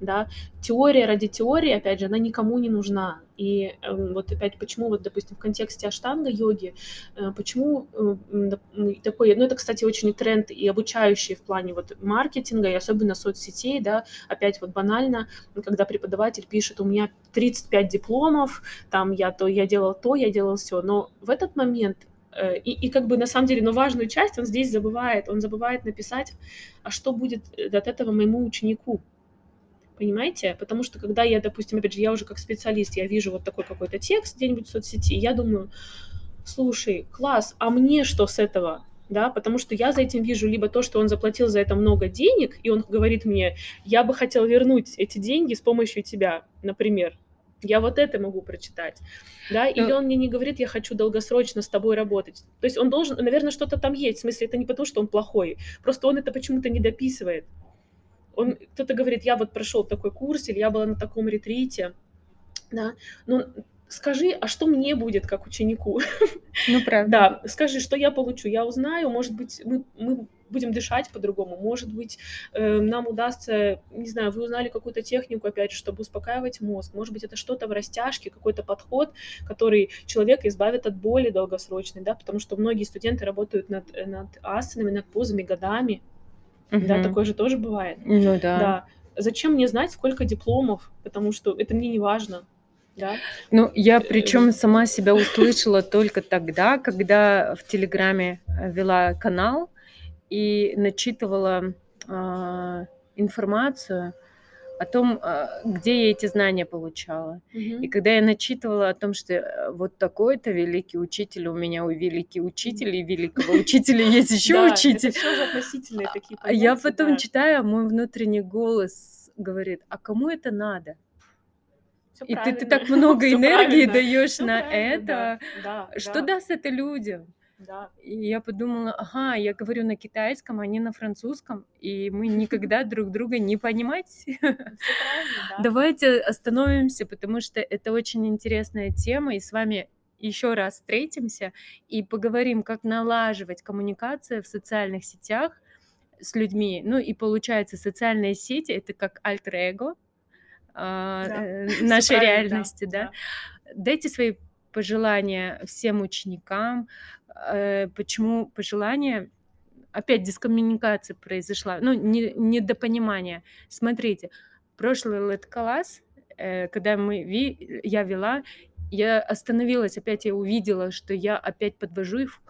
да, теория ради теории, опять же, она никому не нужна. И э, вот опять почему, вот, допустим, в контексте аштанга йоги, э, почему э, такой, ну это, кстати, очень тренд и обучающий в плане вот маркетинга и особенно соцсетей, да, опять вот банально, когда преподаватель пишет, у меня 35 дипломов, там я то, я делал то, я делал все, но в этот момент э, и, и как бы на самом деле, но важную часть он здесь забывает. Он забывает написать, а что будет от этого моему ученику понимаете? Потому что когда я, допустим, опять же, я уже как специалист, я вижу вот такой какой-то текст где-нибудь в соцсети, я думаю, слушай, класс, а мне что с этого? да, потому что я за этим вижу либо то, что он заплатил за это много денег, и он говорит мне, я бы хотел вернуть эти деньги с помощью тебя, например. Я вот это могу прочитать, да, Но... или он мне не говорит, я хочу долгосрочно с тобой работать. То есть он должен, наверное, что-то там есть, в смысле, это не потому, что он плохой, просто он это почему-то не дописывает он, кто-то говорит, я вот прошел такой курс, или я была на таком ретрите, да, но скажи, а что мне будет как ученику? Ну, правда. Да, скажи, что я получу, я узнаю, может быть, мы, мы будем дышать по-другому, может быть, э, нам удастся, не знаю, вы узнали какую-то технику, опять же, чтобы успокаивать мозг, может быть, это что-то в растяжке, какой-то подход, который человека избавит от боли долгосрочной, да, потому что многие студенты работают над, над асанами, над позами годами, Угу. Да, такое же тоже бывает. Ну да. Да. Зачем мне знать, сколько дипломов? Потому что это мне не важно. Да? Ну, я э, причем сама себя услышала только тогда, когда в Телеграме э, вела канал и начитывала э, информацию о том, а, где я эти знания получала. Mm-hmm. И когда я начитывала о том, что э, вот такой-то великий учитель, у меня у великий учитель, и великого учителя есть еще учитель. А, А я потом читаю, мой внутренний голос говорит, а кому это надо? и ты, ты так много энергии даешь на это. что даст это людям? Да. И я подумала, ага, я говорю на китайском, а не на французском, и мы никогда друг друга не понимать. Да. Давайте остановимся, потому что это очень интересная тема, и с вами еще раз встретимся и поговорим, как налаживать коммуникацию в социальных сетях с людьми. Ну и получается, социальные сети это как альтер-эго а, Да, э, нашей да, реальности, да. да. Дайте свои пожелания всем ученикам. Э, почему пожелания? Опять дискоммуникация произошла, ну, не недопонимание. Смотрите, прошлый лет-класс, э, когда мы ви я вела, я остановилась, опять я увидела, что я опять подвожу их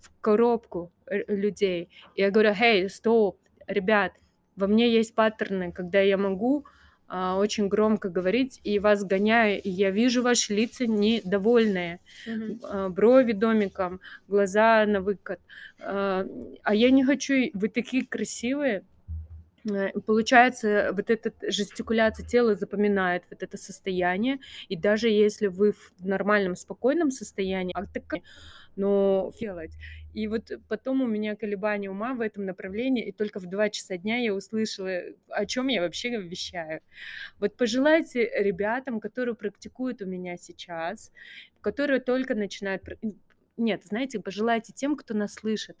в коробку, э, людей. Я говорю: "Hey, стоп, ребят, во мне есть паттерны, когда я могу, а, очень громко говорить и вас гоняю, и я вижу ваши лица недовольные, а, брови домиком, глаза на выкат. А, а я не хочу, вы такие красивые". Э, получается, вот эта жестикуляция тела запоминает вот это состояние, и даже если вы в нормальном, спокойном состоянии, а так, но делать. И вот потом у меня колебания ума в этом направлении, и только в 2 часа дня я услышала, о чём я вообще вещаю. Вот пожелайте ребятам, которые практикуют у меня сейчас, которые только начинают нет, знаете, пожелайте тем, кто нас слышит.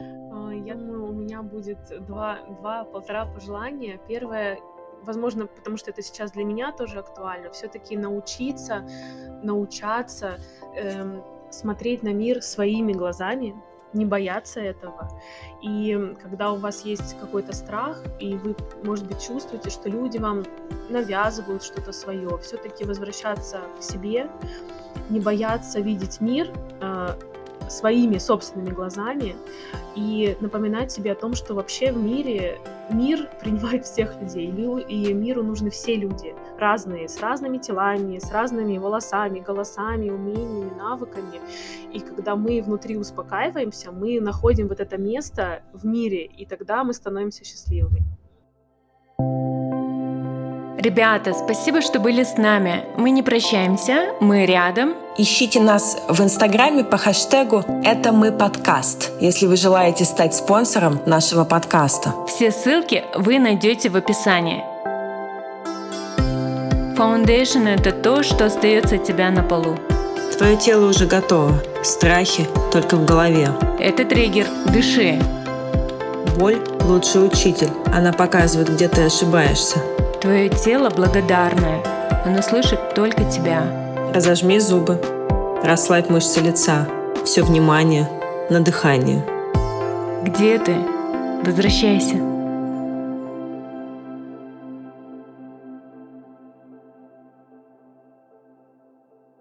А, я думаю, у меня будет два 2-1,5 пожелания. Первое, возможно, потому что это сейчас для меня тоже актуально, всё-таки научиться, научаться, эм, смотреть на мир своими глазами, не бояться этого. И когда у вас есть какой-то страх, и вы, может быть, чувствуете, что люди вам навязывают что-то своё, всё-таки возвращаться к себе, не бояться видеть мир, а, своими собственными глазами и напоминать себе о том, что вообще в мире мир принимает всех людей, лю и миру нужны все люди разные, с разными телами, с разными волосами, голосами, умениями, навыками. И когда мы внутри успокаиваемся, мы находим вот это место в мире, и тогда мы становимся счастливыми. Ребята, спасибо, что были с нами. Мы не прощаемся, мы рядом. Ищите нас в Инстаграме по хэштегу «Это мы подкаст», если вы желаете стать спонсором нашего подкаста. Все ссылки вы найдете в описании. Foundation — это то, что остается от тебя на полу. Твое тело уже готово. Страхи только в голове. Это триггер. Дыши. Боль — лучший учитель. Она показывает, где ты ошибаешься. Твое тело благодарное. Оно слышит только тебя. Разожми зубы. Расслабь мышцы лица. Все внимание на дыхание. Где ты? Возвращайся.